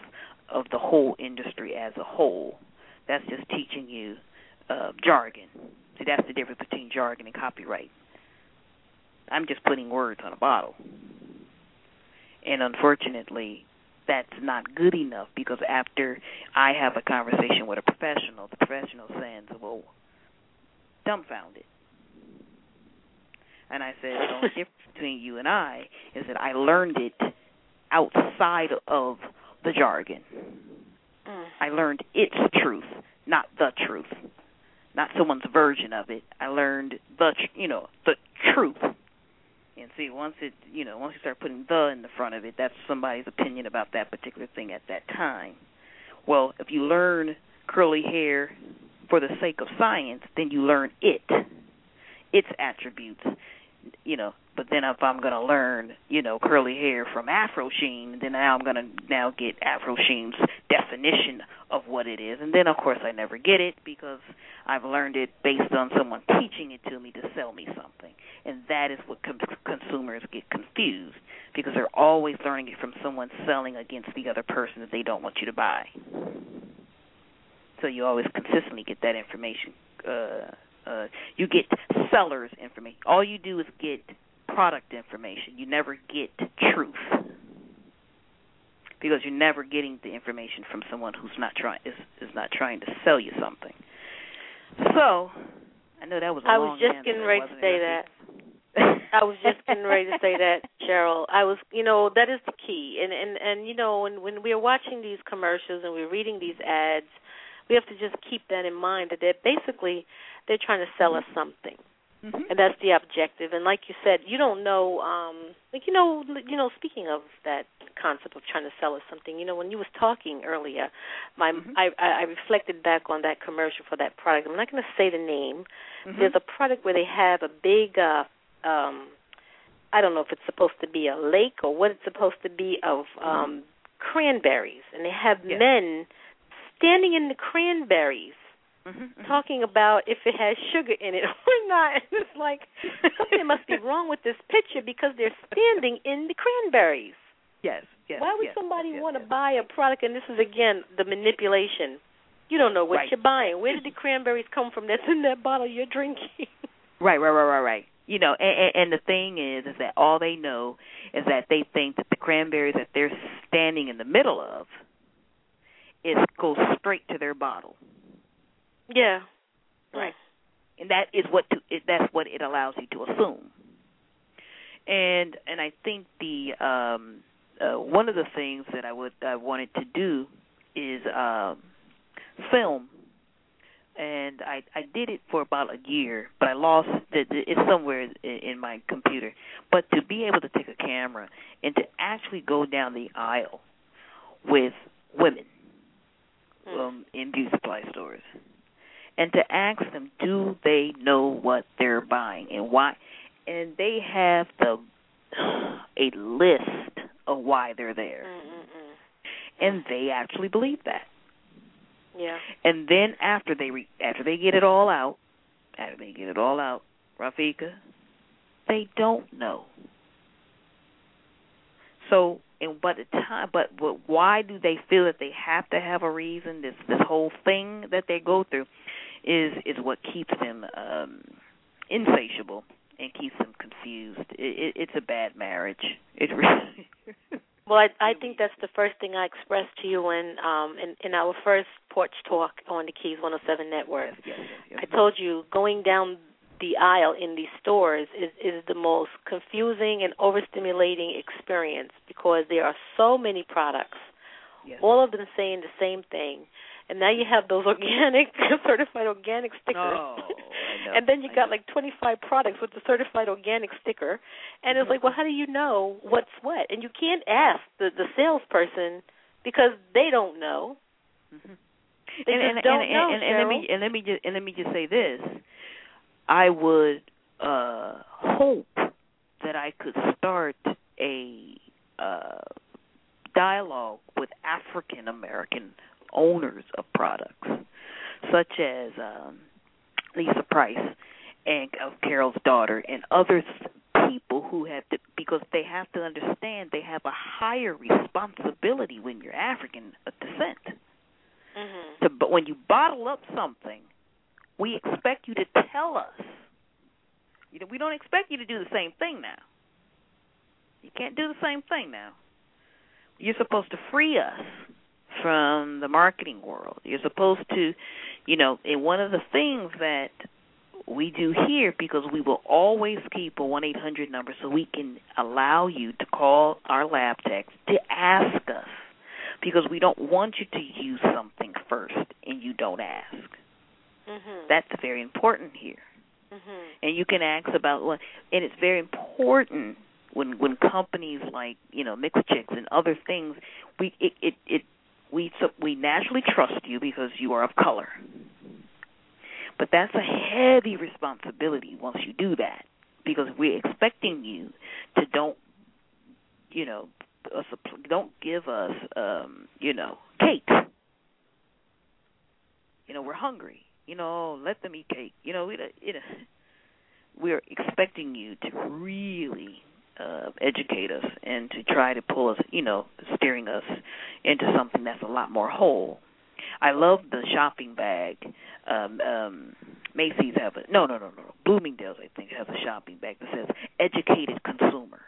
of the whole industry as a whole. That's just teaching you uh, jargon. See, that's the difference between jargon and copyright. I'm just putting words on a bottle. And unfortunately, that's not good enough because after I have a conversation with a professional, the professional says, well, dumbfounded. And I said, the [LAUGHS] only difference between you and I is that I learned it outside of the jargon. Mm. I learned its truth, not the truth, not someone's version of it. I learned the tr- you know the truth. And see, once it you know once you start putting the in the front of it, that's somebody's opinion about that particular thing at that time. Well, if you learn curly hair for the sake of science, then you learn it, its attributes, you know. But then if I'm going to learn, you know, curly hair from Afro Sheen, then now I'm going to now get Afro Sheen's definition of what it is. And then of course I never get it because I've learned it based on someone teaching it to me to sell me something. And that is what com- consumers get confused because they're always learning it from someone selling against the other person that they don't want you to buy. So you always consistently get that information uh uh you get sellers information. All you do is get product information. You never get truth. Because you're never getting the information from someone who's not trying is is not trying to sell you something. So, I know that was [LAUGHS] I was just getting ready to say that. I was [LAUGHS] just getting ready to say that, Cheryl. I was, you know, that is the key. And and and you know, when when we're watching these commercials and we're reading these ads, we have to just keep that in mind that they're basically they're trying to sell us something. Mm-hmm. And that's the objective. And like you said, you don't know um like you know you know speaking of that concept of trying to sell us something, you know when you was talking earlier, my mm-hmm. I I reflected back on that commercial for that product. I'm not going to say the name. Mm-hmm. There's a product where they have a big uh um I don't know if it's supposed to be a lake or what it's supposed to be of um cranberries and they have yes. men standing in the cranberries mm-hmm. talking about if it has sugar in it [LAUGHS] or not. And it's like something must be wrong with this picture because they're standing in the cranberries. Yes, yes. Why would yes, somebody yes, want to buy a product? And this is again the manipulation. You don't know what Right. you're buying. Where did the cranberries come from? That's in that bottle you're drinking. [LAUGHS] Right, right, right, right, right. You know, and, and, and the thing is, is that all they know is that they think that the cranberries that they're standing in the middle of is goes straight to their bottle, yeah. Right. and that is what to it, that's what it allows you to assume. And and I think the um uh, one of the things that I would I wanted to do is um film and I I did it for about a year, but I lost the, the it's somewhere in, in my computer. But to be able to take a camera and to actually go down the aisle with women um, in beauty supply stores, and to ask them, do they know what they're buying and why? And they have the a list of why they're there, Mm-mm-mm. and they actually believe that. Yeah. And then after they re- after they get it all out, after they get it all out, Rafika, they don't know. So, and but the time, but, but why do they feel that they have to have a reason? This this whole thing that they go through is is what keeps them um insatiable and keeps them confused. It, it, it's a bad marriage. It [LAUGHS] really. Well, I, I think that's the first thing I expressed to you in um in, in our first porch talk on the Keys 107 network. Yes, yes, yes. I told you going down the aisle in these stores is is the most confusing and overstimulating experience because there are so many products, Yes. all of them saying the same thing. And now you have those [LAUGHS] organic certified organic stickers. Oh, [LAUGHS] and then you got like 25 products with the certified organic sticker. And it's like, well, how do you know what's what? And you can't ask the the salesperson because they don't know. Mhm. They and, just and, don't and, know, and, and let me and let me just and let me just say this. I would uh hope that I could start a uh dialogue with African American owners of products such as um Lisa Price and of Carol's daughter and other people who have to because they have to understand they have a higher responsibility when you're African descent Mhm. to but when you bottle up something, we expect you to tell us. You know, we don't expect you to do the same thing now. You can't do the same thing now. You're supposed to free us from the marketing world. You're supposed to, you know, and one of the things that we do here because we will always keep a 1-800 number so we can allow you to call our lab techs to ask us because we don't want you to use something first and you don't ask. Mhm. That's very important here. Mhm. And you can ask about what and it's very important when when companies like, you know, Mixed Chicks and other things, we it it, it we so we naturally trust you because you are of color. But that's a heavy responsibility once you do that because we're expecting you to don't you know us a, don't give us um you know cake you know we're hungry you know let them eat cake you know we know we're expecting you to really uh educate us and to try to pull us you know steering us into something that's a lot more whole i love the shopping bag um um Macy's have a no no no no Bloomingdale's I think has a shopping bag that says educated consumer.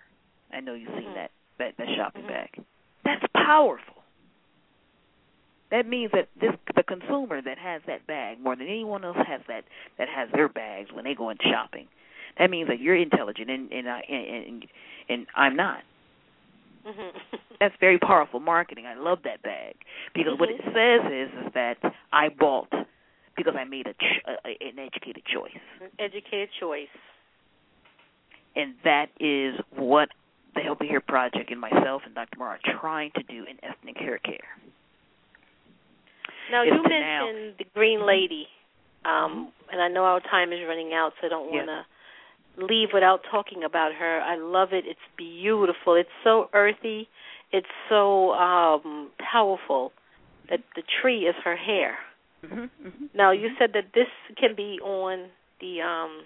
I know you've seen Mhm. that that that shopping Mhm. bag. That's powerful. That means that this the consumer that has that bag more than anyone else has that that has their bags when they go into shopping. That means that you're intelligent and and I and and, and I'm not. Mhm. [LAUGHS] That's very powerful marketing. I love that bag because what it says is is that I bought because I made a, ch- a an educated choice, An educated choice. and that is what the Healthy Hair Project and myself and Dr. Morrow are trying to do in ethnic hair care. Now you to now- mentioned the Green Lady, um, and I know our time is running out, so I don't want to leave without talking about her. I love it. It's beautiful. It's so earthy. It's so um, powerful. That the tree is her hair. Mm-hmm, mm-hmm. Now you said that this can be on the um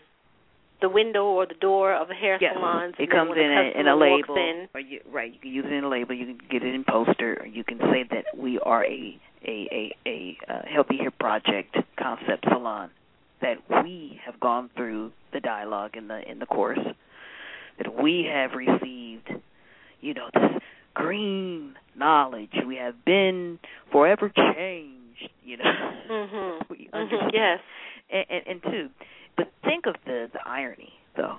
the window or the door of a hair Yes, salon. it comes in a, in a label, In, or you, right? You can use it in a label. You can get it in poster, or you can say that we are a a a, a uh, healthy hair project concept salon. That we have gone through the dialogue in the in the course. That we have received, you know, this green knowledge. We have been forever changed. You know, Mhm. [LAUGHS] we Mhm. Yes. and, and, and two, but think of the the irony, though.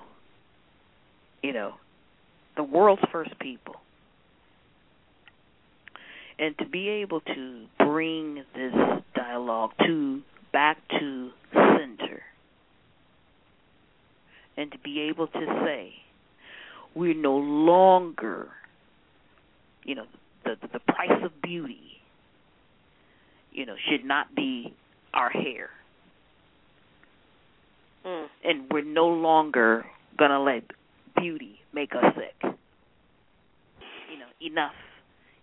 You know, the world's first people, and to be able to bring this dialogue to back to center, and to be able to say we're no longer, you know, the the, the price of beauty. You know, should not be our hair Mm. and we're no longer gonna let beauty make us sick. You know, enough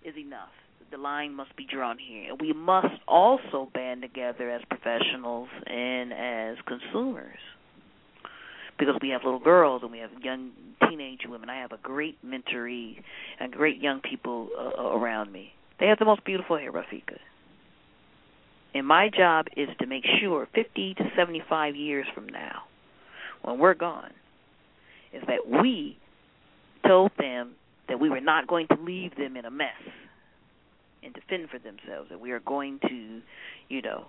is enough. The line must be drawn here. And we must also band together as professionals and as consumers. Because we have little girls and we have young teenage women. I have a great mentoree and great young people uh, around me. They have the most beautiful hair, Rafika. And my job is to make sure 50 to 75 years from now, when we're gone, is that we told them that we were not going to leave them in a mess and to fend for themselves, that we are going to, you know,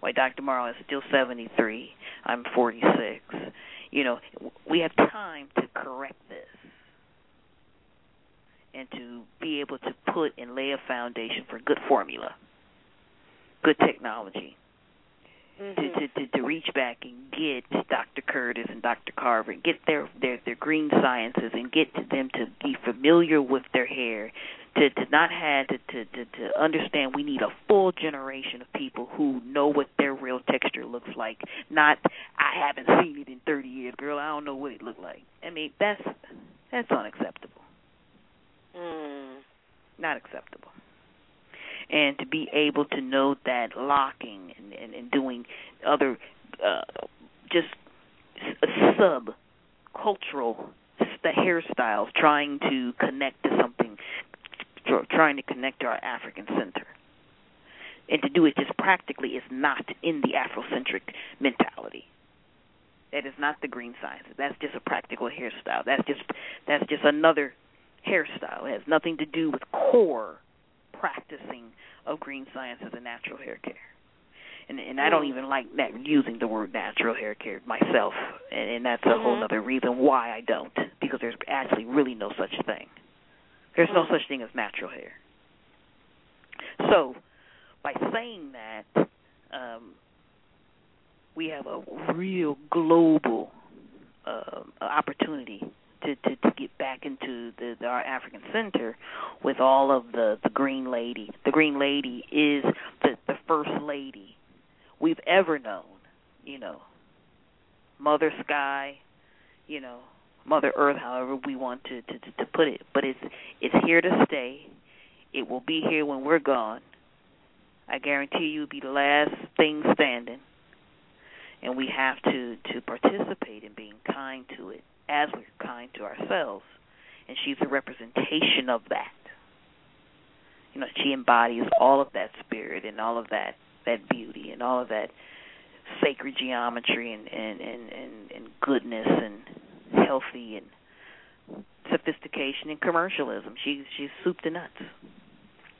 why Dr. Morrow is still 73, I'm 46. You know, we have time to correct this and to be able to put and lay a foundation for good formula good technology Mhm. to, to to to reach back and get Dr. Curtis and Dr. Carver and get their their their green sciences and get to them to be familiar with their hair to to not have to to to, to understand we need a full generation of people who know what their real texture looks like not I haven't seen it in 30 years girl I don't know what it looked like I mean that's that's unacceptable Mm. not acceptable. And to be able to know that locking and, and, and doing other uh, just sub cultural st- hairstyles, trying to connect to something, trying to connect to our African center. And to do it just practically is not in the Afrocentric mentality. That is not the green sciences. That's just a practical hairstyle. That's just that's just another hairstyle. It has nothing to do with core practicing of green science as a natural hair care. And and I don't even like that using the word natural hair care myself, and, and that's a whole Mhm. other reason why I don't, because there's actually really no such thing. There's no Mm. such thing as natural hair. So, by saying that, um, we have a real global uh, opportunity to, to to get back into the, the our African center with all of the the green lady. The green lady is the the first lady we've ever known. You know, Mother Sky. You know, Mother Earth, however we want to to to put it. But it's it's here to stay. It will be here when we're gone. I guarantee you, it'll be the last thing standing. And we have to to participate in being kind to it as we're kind to ourselves. And she's a representation of that. You know, she embodies all of that spirit and all of that that beauty and all of that sacred geometry and and and and, and goodness and healthy and sophistication and commercialism. She's she's soup to nuts.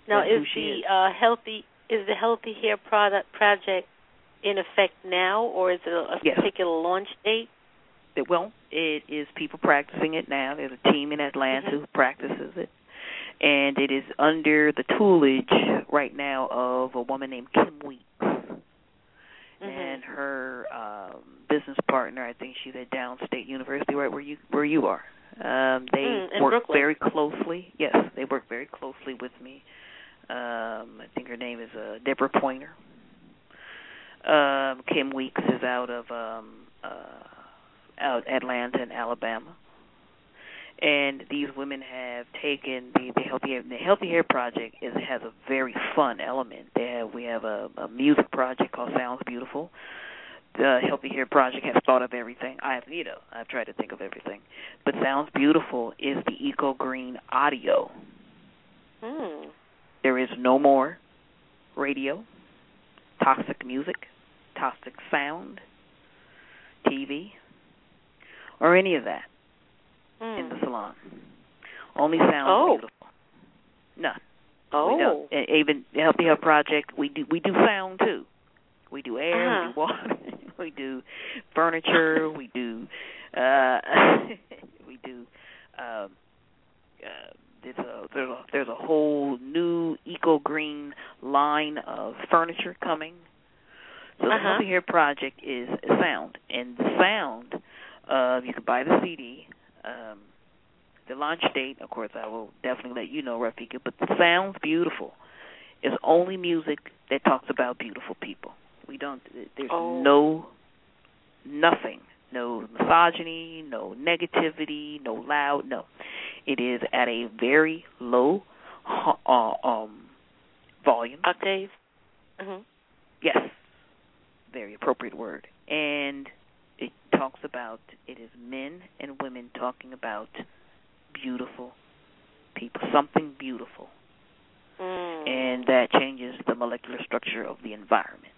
Now, That's is she the is. Uh, healthy is the healthy hair product project in effect now, or is it a, a Yes. particular launch date? Well, it is people practicing it now. There's a team in Atlanta Mhm. who practices it, and it is under the tutelage right now of a woman named Kim Weeks Mm-hmm. and her um, business partner. I think she's at Downstate University, right where you where you are. Um, they Mm, work Brooklyn. very closely. Yes, they work very closely with me. Um, I think her name is uh, Deborah Pointer. Um, Kim Weeks is out of um, uh, Atlanta in Alabama. And these women have taken the the healthy the healthy hair project is has a very fun element. They have we have a, a music project called Sounds Beautiful. The healthy hair project has thought of everything. I've you know I've tried to think of everything, but Sounds Beautiful is the eco green audio. Hmm. There is no more radio, toxic music, toxic sound, TV, or any of that in the Hmm. salon. Only sounds Oh. beautiful. None. Oh. We don't. Even the Healthy Health Project, we do we do sound too. We do air, Uh-huh. we do water, [LAUGHS] we do furniture, we do uh [LAUGHS] we do um uh there's a there's a there's a whole new eco green line of furniture coming. So Uh-huh. Healthy Hair Project is sound, and the sound, uh, you can buy the CD. Um, the launch date, of course, I will definitely let you know, Rafika. But the sounds beautiful It's only music that talks about beautiful people. We don't. There's Oh. no nothing, no misogyny, no negativity, no loud. No, it is at a very low uh, um volume. Octave. Mhm. Yes, very appropriate word. And talks about it is men and women talking about beautiful people, something beautiful, Mm. and that changes the molecular structure of the environment.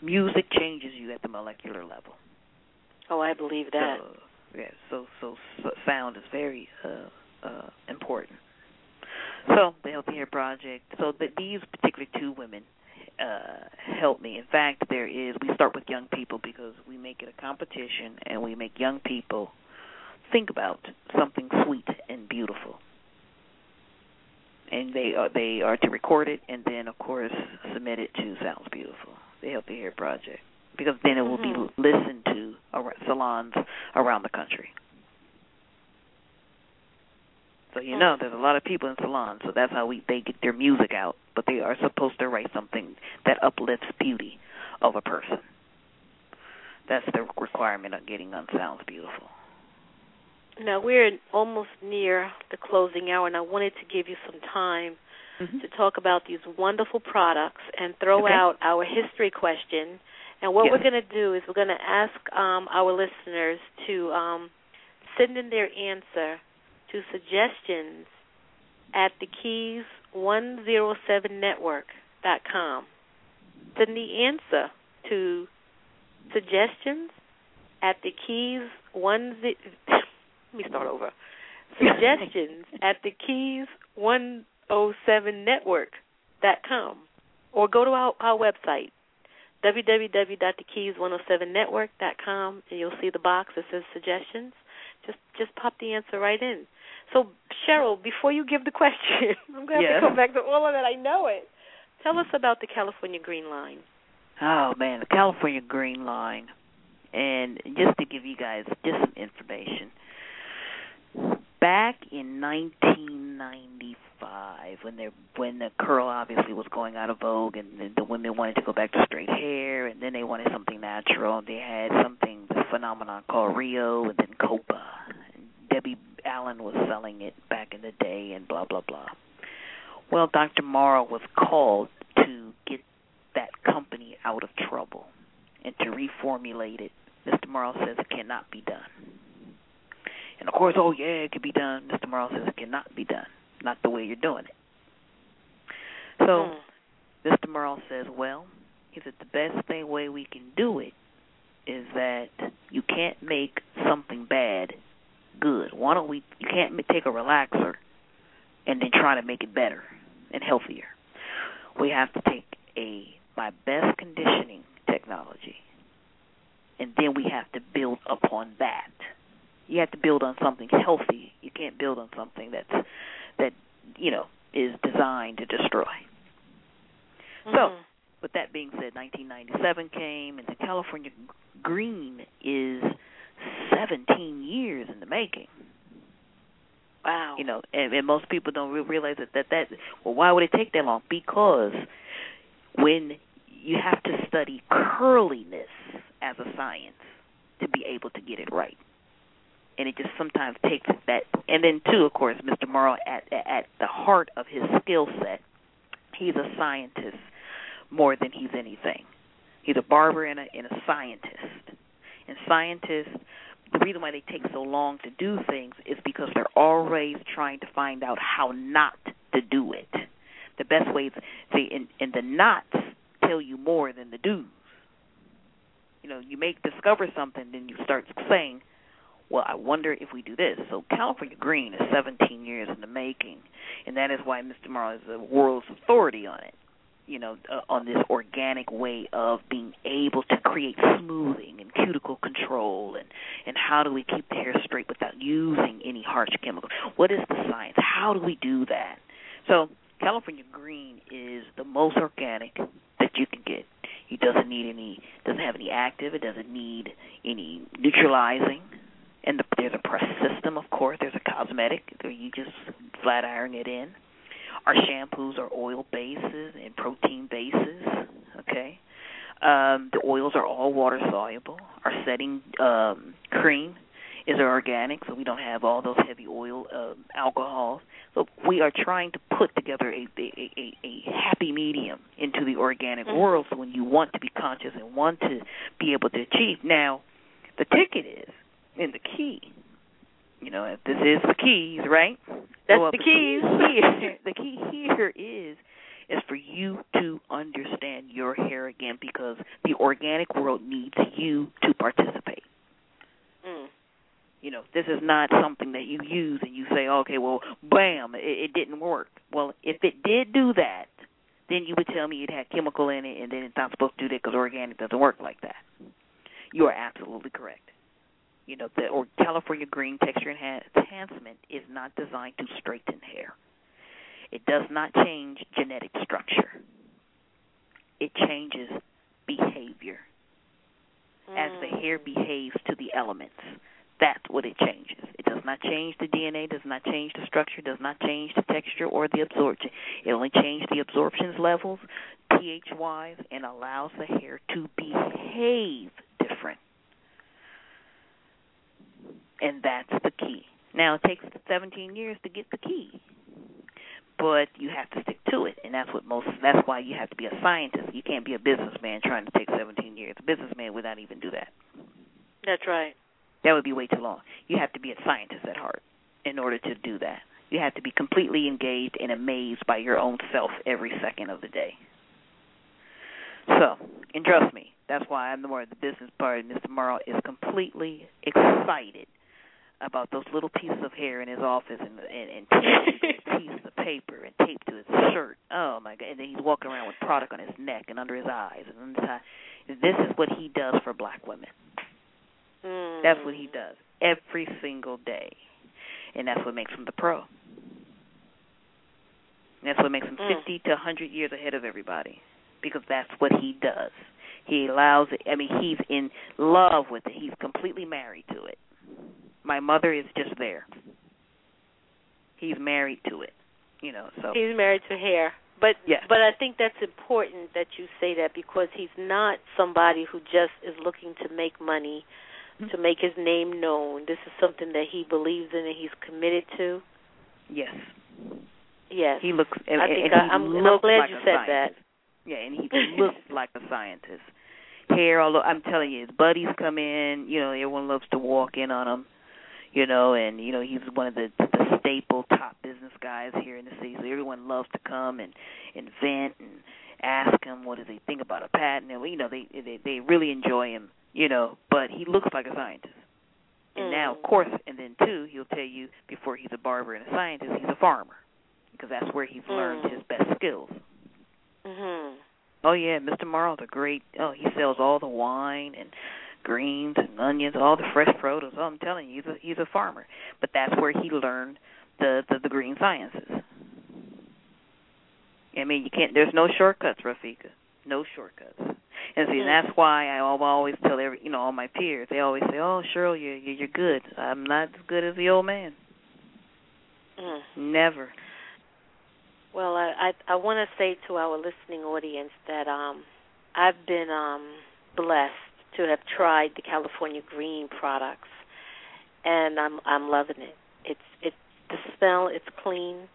Music changes you at the molecular level. oh, I believe that. So, yeah, so, so so sound is very uh, uh, important. So the Healthy Hair Project. So that these particular two women uh, help me. In fact, there is. We start with young people because we make it a competition, and we make young people think about something sweet and beautiful. And they are they are to record it, and then of course submit it to Sounds Beautiful, the Healthy Hair Project, because then it will Mhm. be listened to around salons around the country. So you know, there's a lot of people in salons, so that's how we they get their music out. But they are supposed to write something that uplifts beauty of a person. That's the requirement of getting on Sounds Beautiful. Now we're almost near the closing hour, and I wanted to give you some time to talk about these wonderful products and throw Okay. out our history question. And what Yes. we're going to do is we're going to ask um, our listeners to um, send in their answer to suggestions at the keys 107network.com. Send the answer to suggestions at the keys one ze- [LAUGHS] let me start over. [LAUGHS] Suggestions at the keys 107network.com or go to our, our website www.thekeys107network.com and you'll see the box that says suggestions. Just just pop the answer right in. So Cheryl, before you give the question, [LAUGHS] I'm going to Yes. have to come back to all of that. I know it. Tell us about the California Green Line. Oh man, the California Green Line. And just to give you guys just some information, back in 1995, when they when the curl obviously was going out of vogue, and the, the women wanted to go back to straight hair, and then they wanted something natural. They had something, this phenomenon called Rio, and then Copa. Debbie Allen was selling it back in the day, and blah blah blah. Well, Dr. Morrow was called to get that company out of trouble and to reformulate it. Mr. Morrow says it cannot be done. And of course, oh yeah, it can be done. Mr. Morrow says it cannot be done. Not the way you're doing it. So Mm. Mr. Morrow says, well, he said the best thing way we can do it is that you can't make something bad good. Why don't we? You can't take a relaxer and then try to make it better and healthier. We have to take a my best conditioning technology, and then we have to build upon that. You have to build on something healthy. You can't build on something that's that you know is designed to destroy. So, Mhm. with that being said, 1997 came, and the California Green is 17 years in the making. wow. You know, and, and most people don't re- realize that, that that. Well, why would it take that long? Because when you have to study curliness as a science to be able to get it right, and it just sometimes takes that. And then too, of course, Mr. Morrow at at the heart of his skill set, he's a scientist more than he's anything. He's a barber and a, and a scientist. And scientists, the reason why they take so long to do things is because they're always trying to find out how not to do it. The best ways, see, and, and the nots tell you more than the do's. You know, you make discover something, then you start saying, well, I wonder if we do this. So California Green is 17 years in the making, and that is why Mr. Morrow is the world's authority on it you know, uh, on this organic way of being able to create smoothing and cuticle control and and how do we keep the hair straight without using any harsh chemicals? What is the science? How do we do that? So, California Green is the most organic that you can get. It doesn't need any doesn't have any active, it doesn't need any neutralizing. And the, there's a press system, of course. There's a cosmetic you just flat iron it in. Our shampoos are oil bases and protein bases. Okay, um, the oils are all water soluble. Our setting um, cream is organic, so we don't have all those heavy oil um, alcohols. So we are trying to put together a a, a, a happy medium into the organic Mhm. world. So when you want to be conscious and want to be able to achieve, now the ticket is and the key. You know, if this is the keys, right? That's Well, the keys. here, [LAUGHS] the key here is is for you to understand your hair again because the organic world needs you to participate. Mm. You know, this is not something that you use and you say, okay, well, bam, it, it didn't work. Well, if it did do that, then you would tell me it had chemical in it and then it's not supposed to do that because organic doesn't work like that. You are absolutely correct. You know, the or California green texture enhancement is not designed to straighten hair. It does not change genetic structure. It changes behavior as the hair mm. behaves to the elements. That's what it changes. It does not change the DNA, does not change the structure, does not change the texture or the absorption. It only changes the absorptions levels, pH wise, and allows the hair to behave different. And that's the key. Now, it takes 17 years to get the key, but you have to stick to it, and that's what most. That's why you have to be a scientist. You can't be a businessman trying to take 17 years. A businessman would not even do that. That's right. That would be way too long. You have to be a scientist at heart in order to do that. You have to be completely engaged and amazed by your own self every second of the day. So, and trust me, that's why I'm the more the business part. Mr. Morrow is completely excited about those little pieces of hair in his office and and, and taped [LAUGHS] pieces of paper and taped to his shirt. Oh my god! And then he's walking around with product on his neck and under his eyes and under his eye. This is what he does for black women. Mm. That's what he does every single day, and that's what makes him the pro. And that's what makes him Mm. 50 to 100 years ahead of everybody because that's what he does. He allows it. I mean, he's in love with it. He's completely married to it. My mother is just there. He's married to it. You know, so He's married to hair. But Yes. but I think that's important that you say that because he's not somebody who just is looking to make money, Mhm. to make his name known. This is something that he believes in and he's committed to. yes, Yes. he looks. And, I think and I, I'm, I'm glad like you said scientist. that. Yeah, and he looks [LAUGHS] like a scientist. Hair, although I'm telling you, his buddies come in. You know, everyone loves to walk in on him. You know, and you know he's one of the the staple top business guys here in the city. So everyone loves to come and and vent and ask him what does he think about a patent. And you know, they they they really enjoy him. You know, but he looks like a scientist. And now, of Mm. course, and then too, he'll tell you before he's a barber and a scientist, he's a farmer because that's where he's learned Mm. his best skills. Mhm. Oh yeah, Mr. Morrow's a great. Oh, he sells all the wine and greens and onions, all the fresh produce. Oh, I'm telling you, he's a he's a farmer. But that's where he learned the the, the green sciences. I mean, you can't. There's no shortcuts, Rafika. No shortcuts. And see, Mhm. that's why I always tell every, you know, all my peers. They always say, "Oh, Cheryl, you're you're you're good. I'm not as good as the old man. Mm. Never." Well, I I, I want to say to our listening audience that um I've been um blessed to have tried the California Green products, and I'm I'm loving it. It's it the smell, it's clean,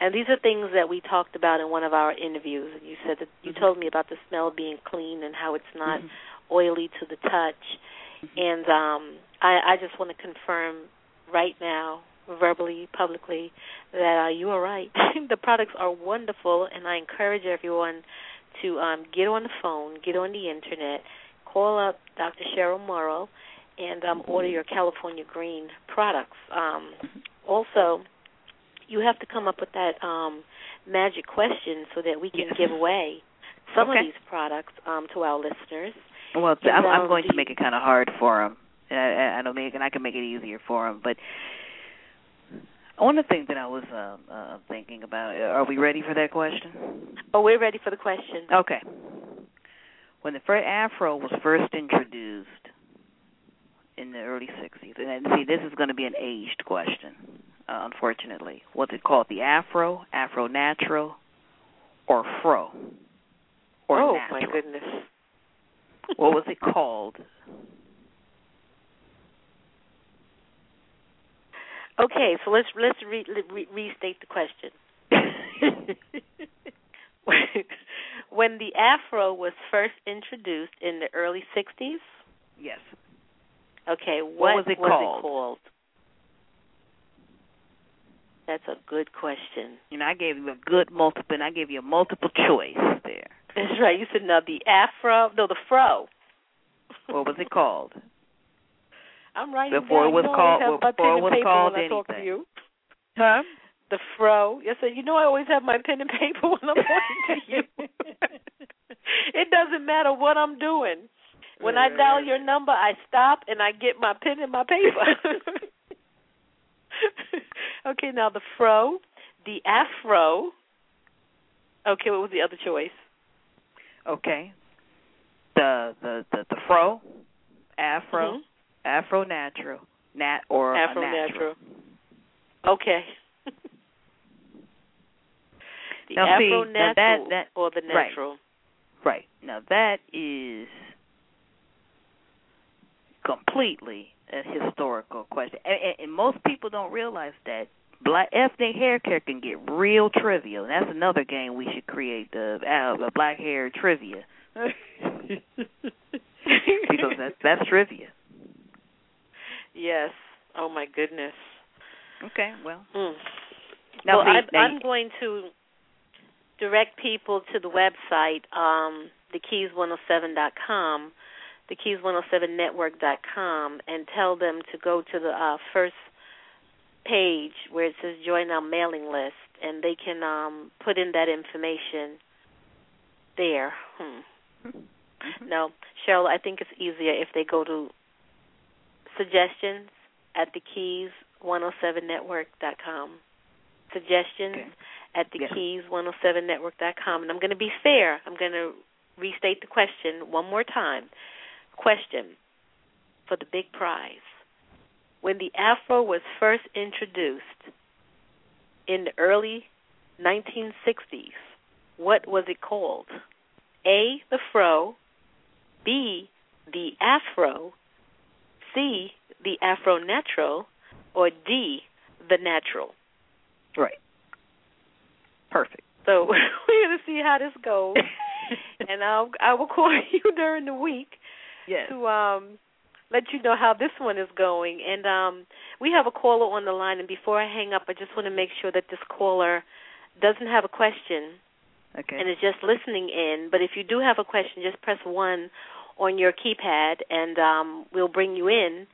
and these are things that we talked about in one of our interviews. And you said that you Mhm. told me about the smell being clean and how it's not Mhm. oily to the touch. And um I I just want to confirm right now verbally, publicly, that uh, you are right. [LAUGHS] the products are wonderful, and I encourage everyone to um, get on the phone, get on the internet, call up Dr. Cheryl Morrow, and um, order your California Green products. Um, also, you have to come up with that um, magic question so that we can Yes. give away some Okay. of these products um, to our listeners. Well, I'm, I'm um, going to make it kind of hard for them. I, I, know, make, and I can make it easier for them. But one of the things that I was uh, uh, thinking about. uh, Are we ready for that question? Oh, we're ready for the question. Okay. When the first Afro was first introduced in the early '60s, and see, this is going to be an aged question, uh, unfortunately. What's it called? The Afro, Afro Natural, or Fro? Or oh natural? my goodness. [LAUGHS] What was it called? Okay, so let's let's re, re, restate the question. [LAUGHS] [LAUGHS] when the afro was first introduced in the early 60s, yes. okay, what, was it called? called? That's a good question. You know, I gave you a good multiple, and I gave you a multiple choice there. [LAUGHS] That's right. You said no, the afro, no, the fro. What was it called? I'm writing Before down. it was called- always have my before it and was called when I talk to anything. you. Huh? The fro. Yes, sir. You know I always have my pen and paper when I'm talking to you. [LAUGHS] it doesn't matter what I'm doing. When I dial your number, I stop and I get my pen and my paper. [LAUGHS] okay, now the fro, the afro. Okay, what was the other choice? Okay. The the the, the fro, afro, Mhm. afro natural, nat or Afro natural. natural. Okay. The Now, see, afro that- natural that- or the right. natural. Right. Now that is completely a historical question, and, and, and most people don't realize that black ethnic hair care can get real trivial. And that's another game we should create the uh, black hair trivia because [LAUGHS] that's that's trivia. Yes. Oh my goodness. Okay. Well. Mm. Now, well, see, I'm, now I'm going to direct people to the website, um, thekeys107.com, thekeys107network.com, and tell them to go to the uh, first page where it says join our mailing list, and they can um, put in that information there. Hmm. No, Cheryl, I think it's easier if they go to suggestions at thekeys107network.com. Suggestions Okay. At the Yes. keys107network.com. And I'm going to be fair. I'm going to restate the question one more time. Question for the big prize. When the afro was first introduced in the early 1960s, what was it called? A, the fro, B, the afro, C, the afro natural, or D, the natural? Right. Perfect. So [LAUGHS] we're going to see how this goes. [LAUGHS] and I'll I will call [LAUGHS] you during the week yes. to um let you know how this one is going. And um we have a caller on the line and before I hang up I just want to make sure that this caller doesn't have a question Okay. and is just listening in. But if you do have a question, just press one on your keypad and um we'll bring you in.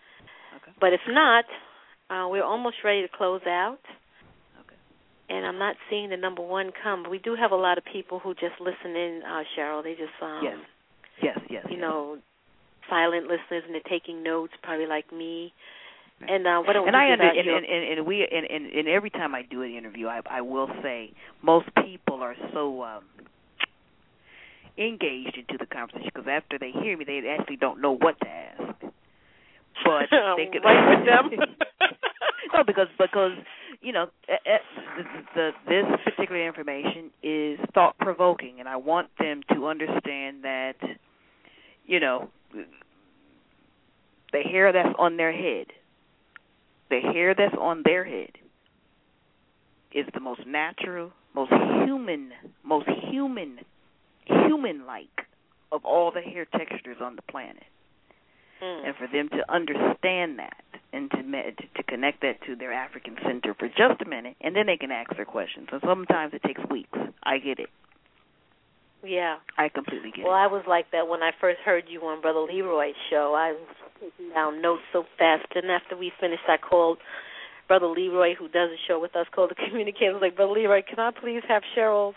Okay. But if not, uh we're almost ready to close out. And I'm not seeing the number one come. But we do have a lot of people who just listen in, uh, Cheryl. They just um Yes. Yes. Yes. you yes. know, silent listeners and they're taking notes, probably like me. And uh, what don't and we I do under, about and, you? and, and, and we and, and, and every time I do an interview, I I will say most people are so um engaged into the conversation because after they hear me, they actually don't know what to ask. But [LAUGHS] they could right with them. [LAUGHS] no, because because you know the this particular information is thought provoking, and I want them to understand that you know the hair that's on their head, the hair that's on their head, is the most natural, most human, most human, human-like of all the hair textures on the planet Mm. and for them to understand that and to to connect that to their African center for just a minute, and then they can ask their questions. And sometimes it takes weeks. I get it. Yeah. I completely get Well, it. I was like that when I first heard you on Brother Leroy's show. I was taking down notes so fast, and after we finished, I called Brother Leroy, who does a show with us called The Communicator. I was like, Brother Leroy, can I please have Cheryl's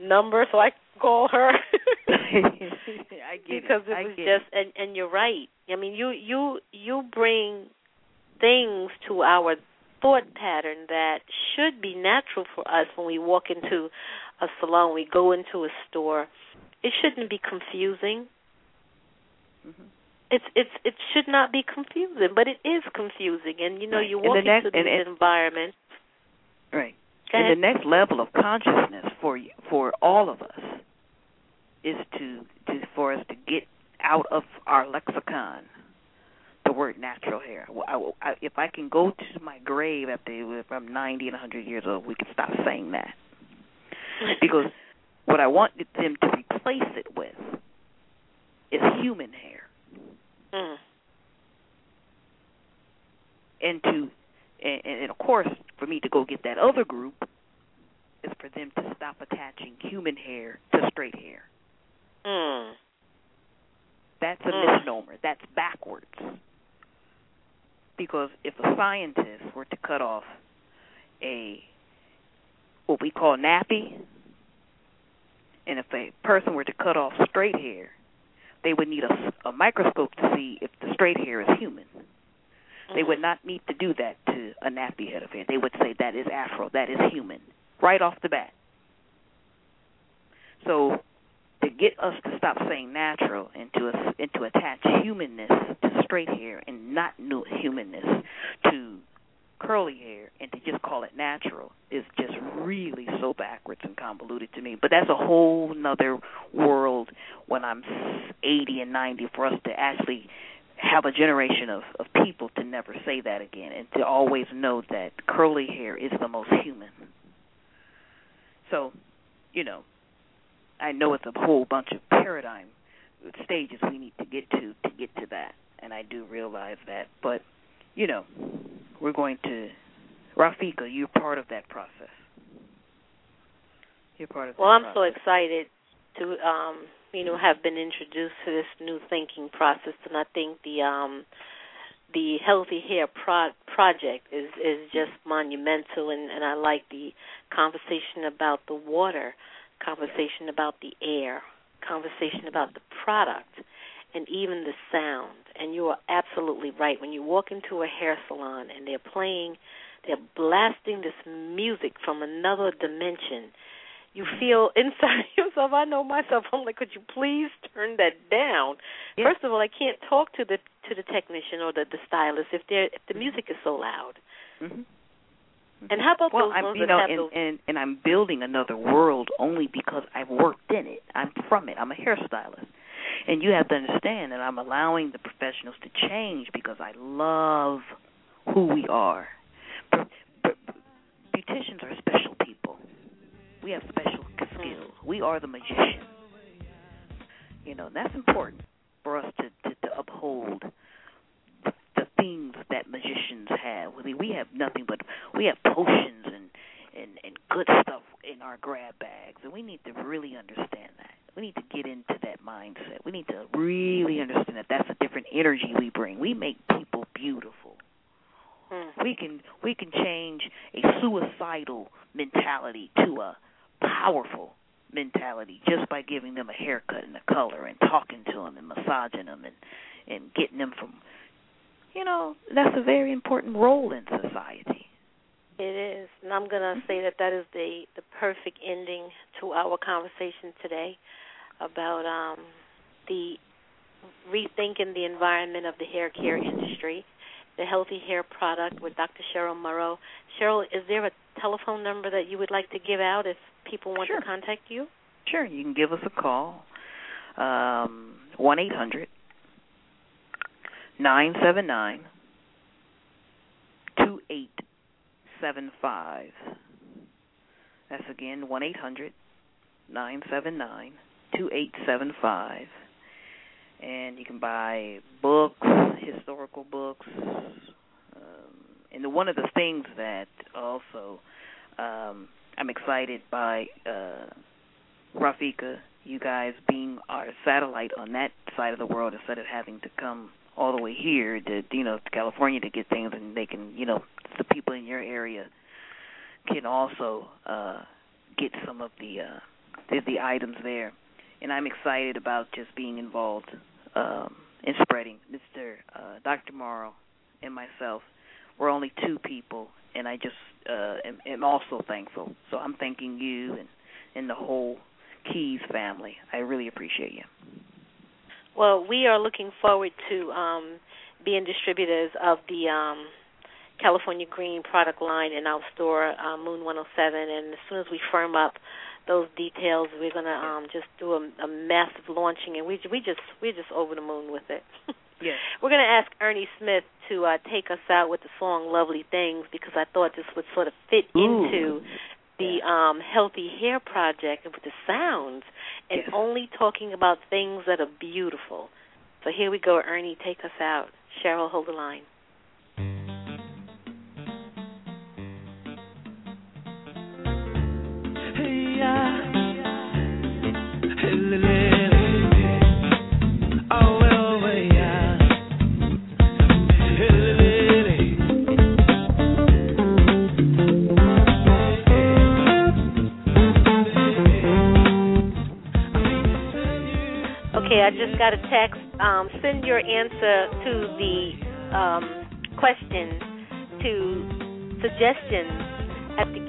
number so I can call her? [LAUGHS] [LAUGHS] I get because it. it was just and and you're right. I mean, you you you bring things to our thought pattern that should be natural for us when we walk into a salon, we go into a store. It shouldn't be confusing. Mhm. It's it's it should not be confusing, but it is confusing. And you know, Right. you And walk next- into and- these and- environments. Right. And the next level of consciousness for you, for all of us is to, to for us to get out of our lexicon the word natural hair. I, I, if I can go to my grave after if I'm 90 and 100 years old, we can stop saying that because what I want them to replace it with is human hair, Mm. and to and, and of course for me to go get that other group is for them to stop attaching human hair to straight hair. Mm. That's a Mm. misnomer. That's backwards. Because if a scientist were to cut off a what we call nappy, and if a person were to cut off straight hair, they would need a, a microscope to see if the straight hair is human. They would not need to do that to a nappy head of hair. They would say that is afro, that is human, right off the bat. So to get us to stop saying natural and to and to attach humanness to straight hair and not new humanness to curly hair and to just call it natural is just really so backwards and convoluted to me. But that's a whole nother world when I'm 80 and 90 for us to actually have a generation of, of people to never say that again and to always know that curly hair is the most human. So, you know, I know it's a whole bunch of paradigm stages we need to get to to get to that, and I do realize that. But you know, we're going to Rafika. You're part of that process. You're part of. Well, I'm so excited to um, you know, have been introduced to this new thinking process and I think the um the healthy hair pro- project is is just monumental and and I like the conversation about the water, conversation about the air, conversation about the product and even the sound. And you are absolutely right when you walk into a hair salon and they're playing they're blasting this music from another dimension. You feel [LAUGHS] inside yourself. I know myself. I'm like, could you please turn that down? Yeah. First of all, I can't talk to the to the technician or the the stylist if they if the music is so loud. Mm-hmm. And mm-hmm. how about well, those I'm, ones you that know, have and, those? and and I'm building another world only because I've worked in it. I'm from it. I'm a hairstylist, and you have to understand that I'm allowing the professionals to change because I love who we are. Beauticians are special people. We have special skills. We are the magician. You know, that's important for us to to, to uphold things that magicians have. We mean we have nothing but we have potions and and and good stuff in our grab bags, and we need to really understand that. We need to get into that mindset. We need to really understand that that's a different energy we bring. We make people beautiful. Hmm. We can we can change a suicidal mentality to a powerful mentality just by giving them a haircut and a color and talking to them and massaging them and and getting them from you know that's a very important role in society. It is, and I'm going to say that that is the the perfect ending to our conversation today about um, the rethinking the environment of the hair care industry, the healthy hair product with Dr. Cheryl Morrow. Cheryl, is there a telephone number that you would like to give out if people want Sure. to contact you? Sure, you can give us a call. Um one eight hundred nine seven nine two eight seven five. That's again one eight hundred nine seven nine two eight seven five. And you can buy books, historical books. Um, and the, one of the things that also um, I'm excited by uh, Rafika, you guys being our satellite on that side of the world instead of having to come all the way here to you know to California to get things, and they can you know the people in your area can also uh, get some of the uh, the, the items there. And I'm excited about just being involved um, in spreading. Mr. Uh, Dr. Morrow and myself, we're only two people, and I just uh, am, am also thankful. So I'm thanking you and and the whole Keys family. I really appreciate you. Well, we are looking forward to um, being distributors of the um, California Green product line in our store, uh, Moon 107. And as soon as we firm up those details, we're gonna um, just do a, a massive launching, and we we just we're just over the moon with it. [LAUGHS] Yes. We're going to ask Ernie Smith to uh, take us out with the song "Lovely Things" because I thought this would sort of fit Ooh. into the um, Healthy Hair Project and with the sounds, and Yes. only talking about things that are beautiful. So here we go, Ernie, take us out. Cheryl, hold the line. Okay, I just got a text. Um, send your answer to the um, question to suggestions at the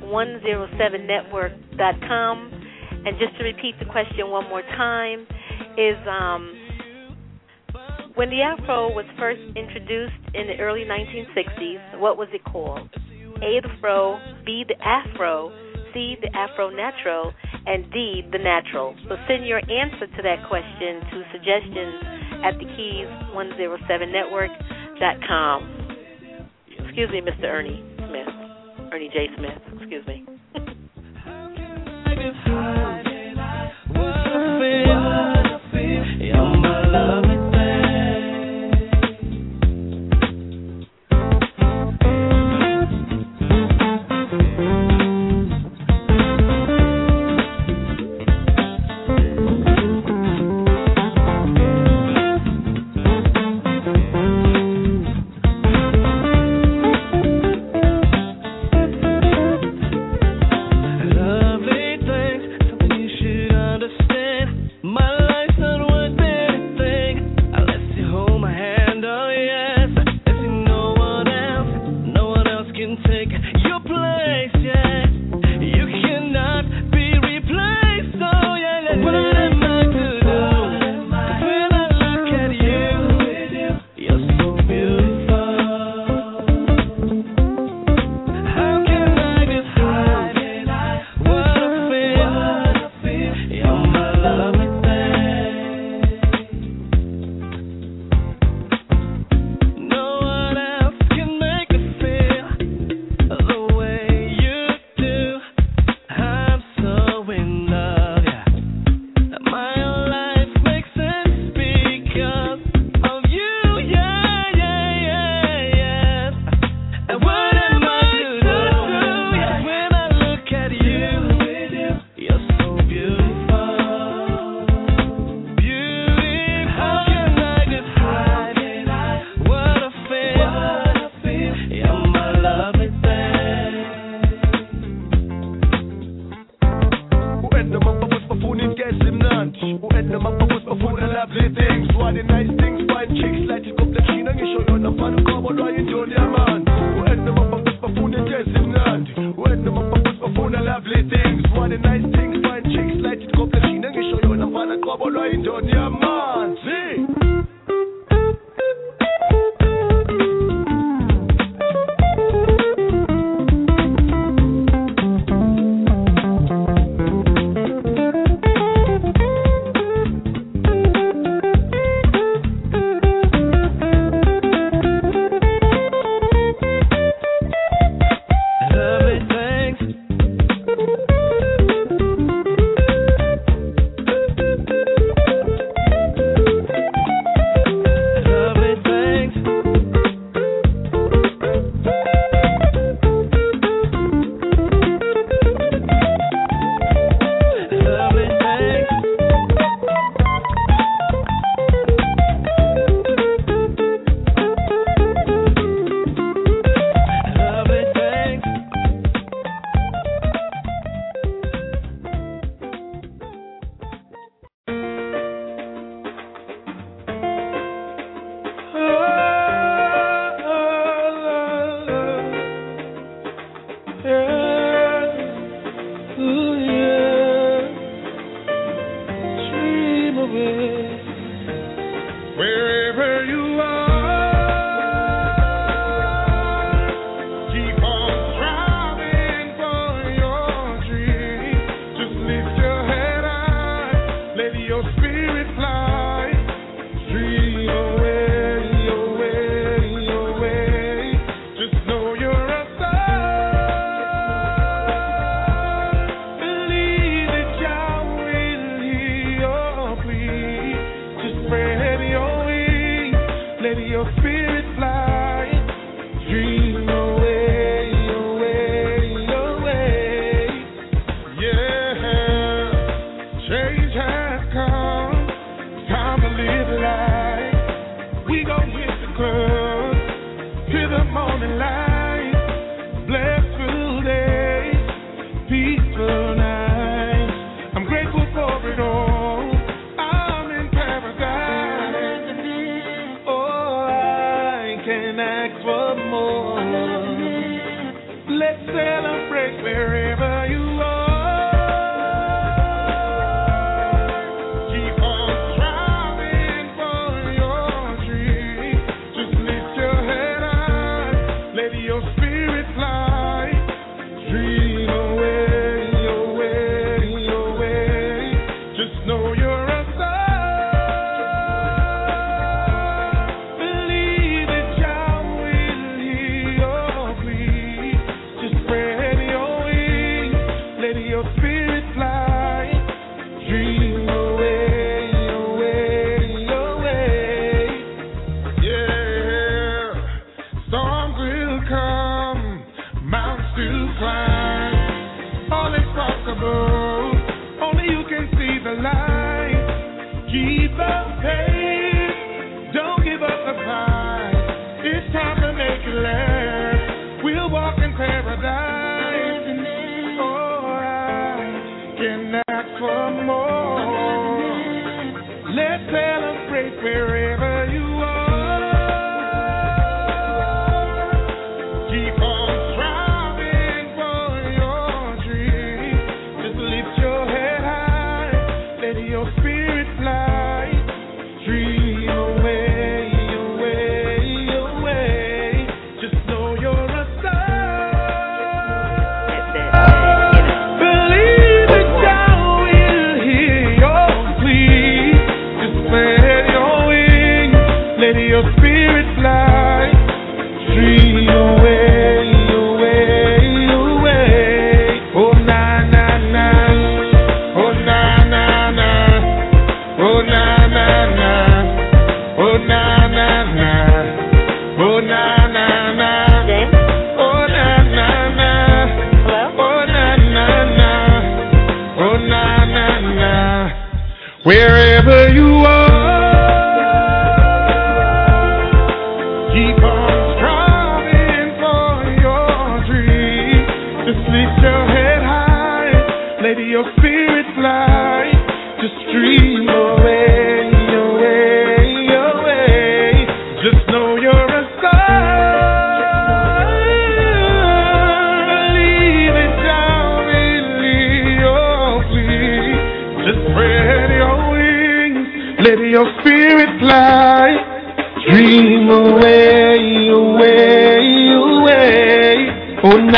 keys107network.com. And just to repeat the question one more time, is um, when the Afro was first introduced in the early 1960s, what was it called? A, the Fro, B, the Afro, C, the Afro Natural, and D, the Natural. So send your answer to that question to suggestions at the keys107network.com. Excuse me, Mr. Ernie Smith. Ernie J. Smith, excuse me. [LAUGHS] your spirit.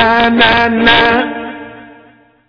Na na na.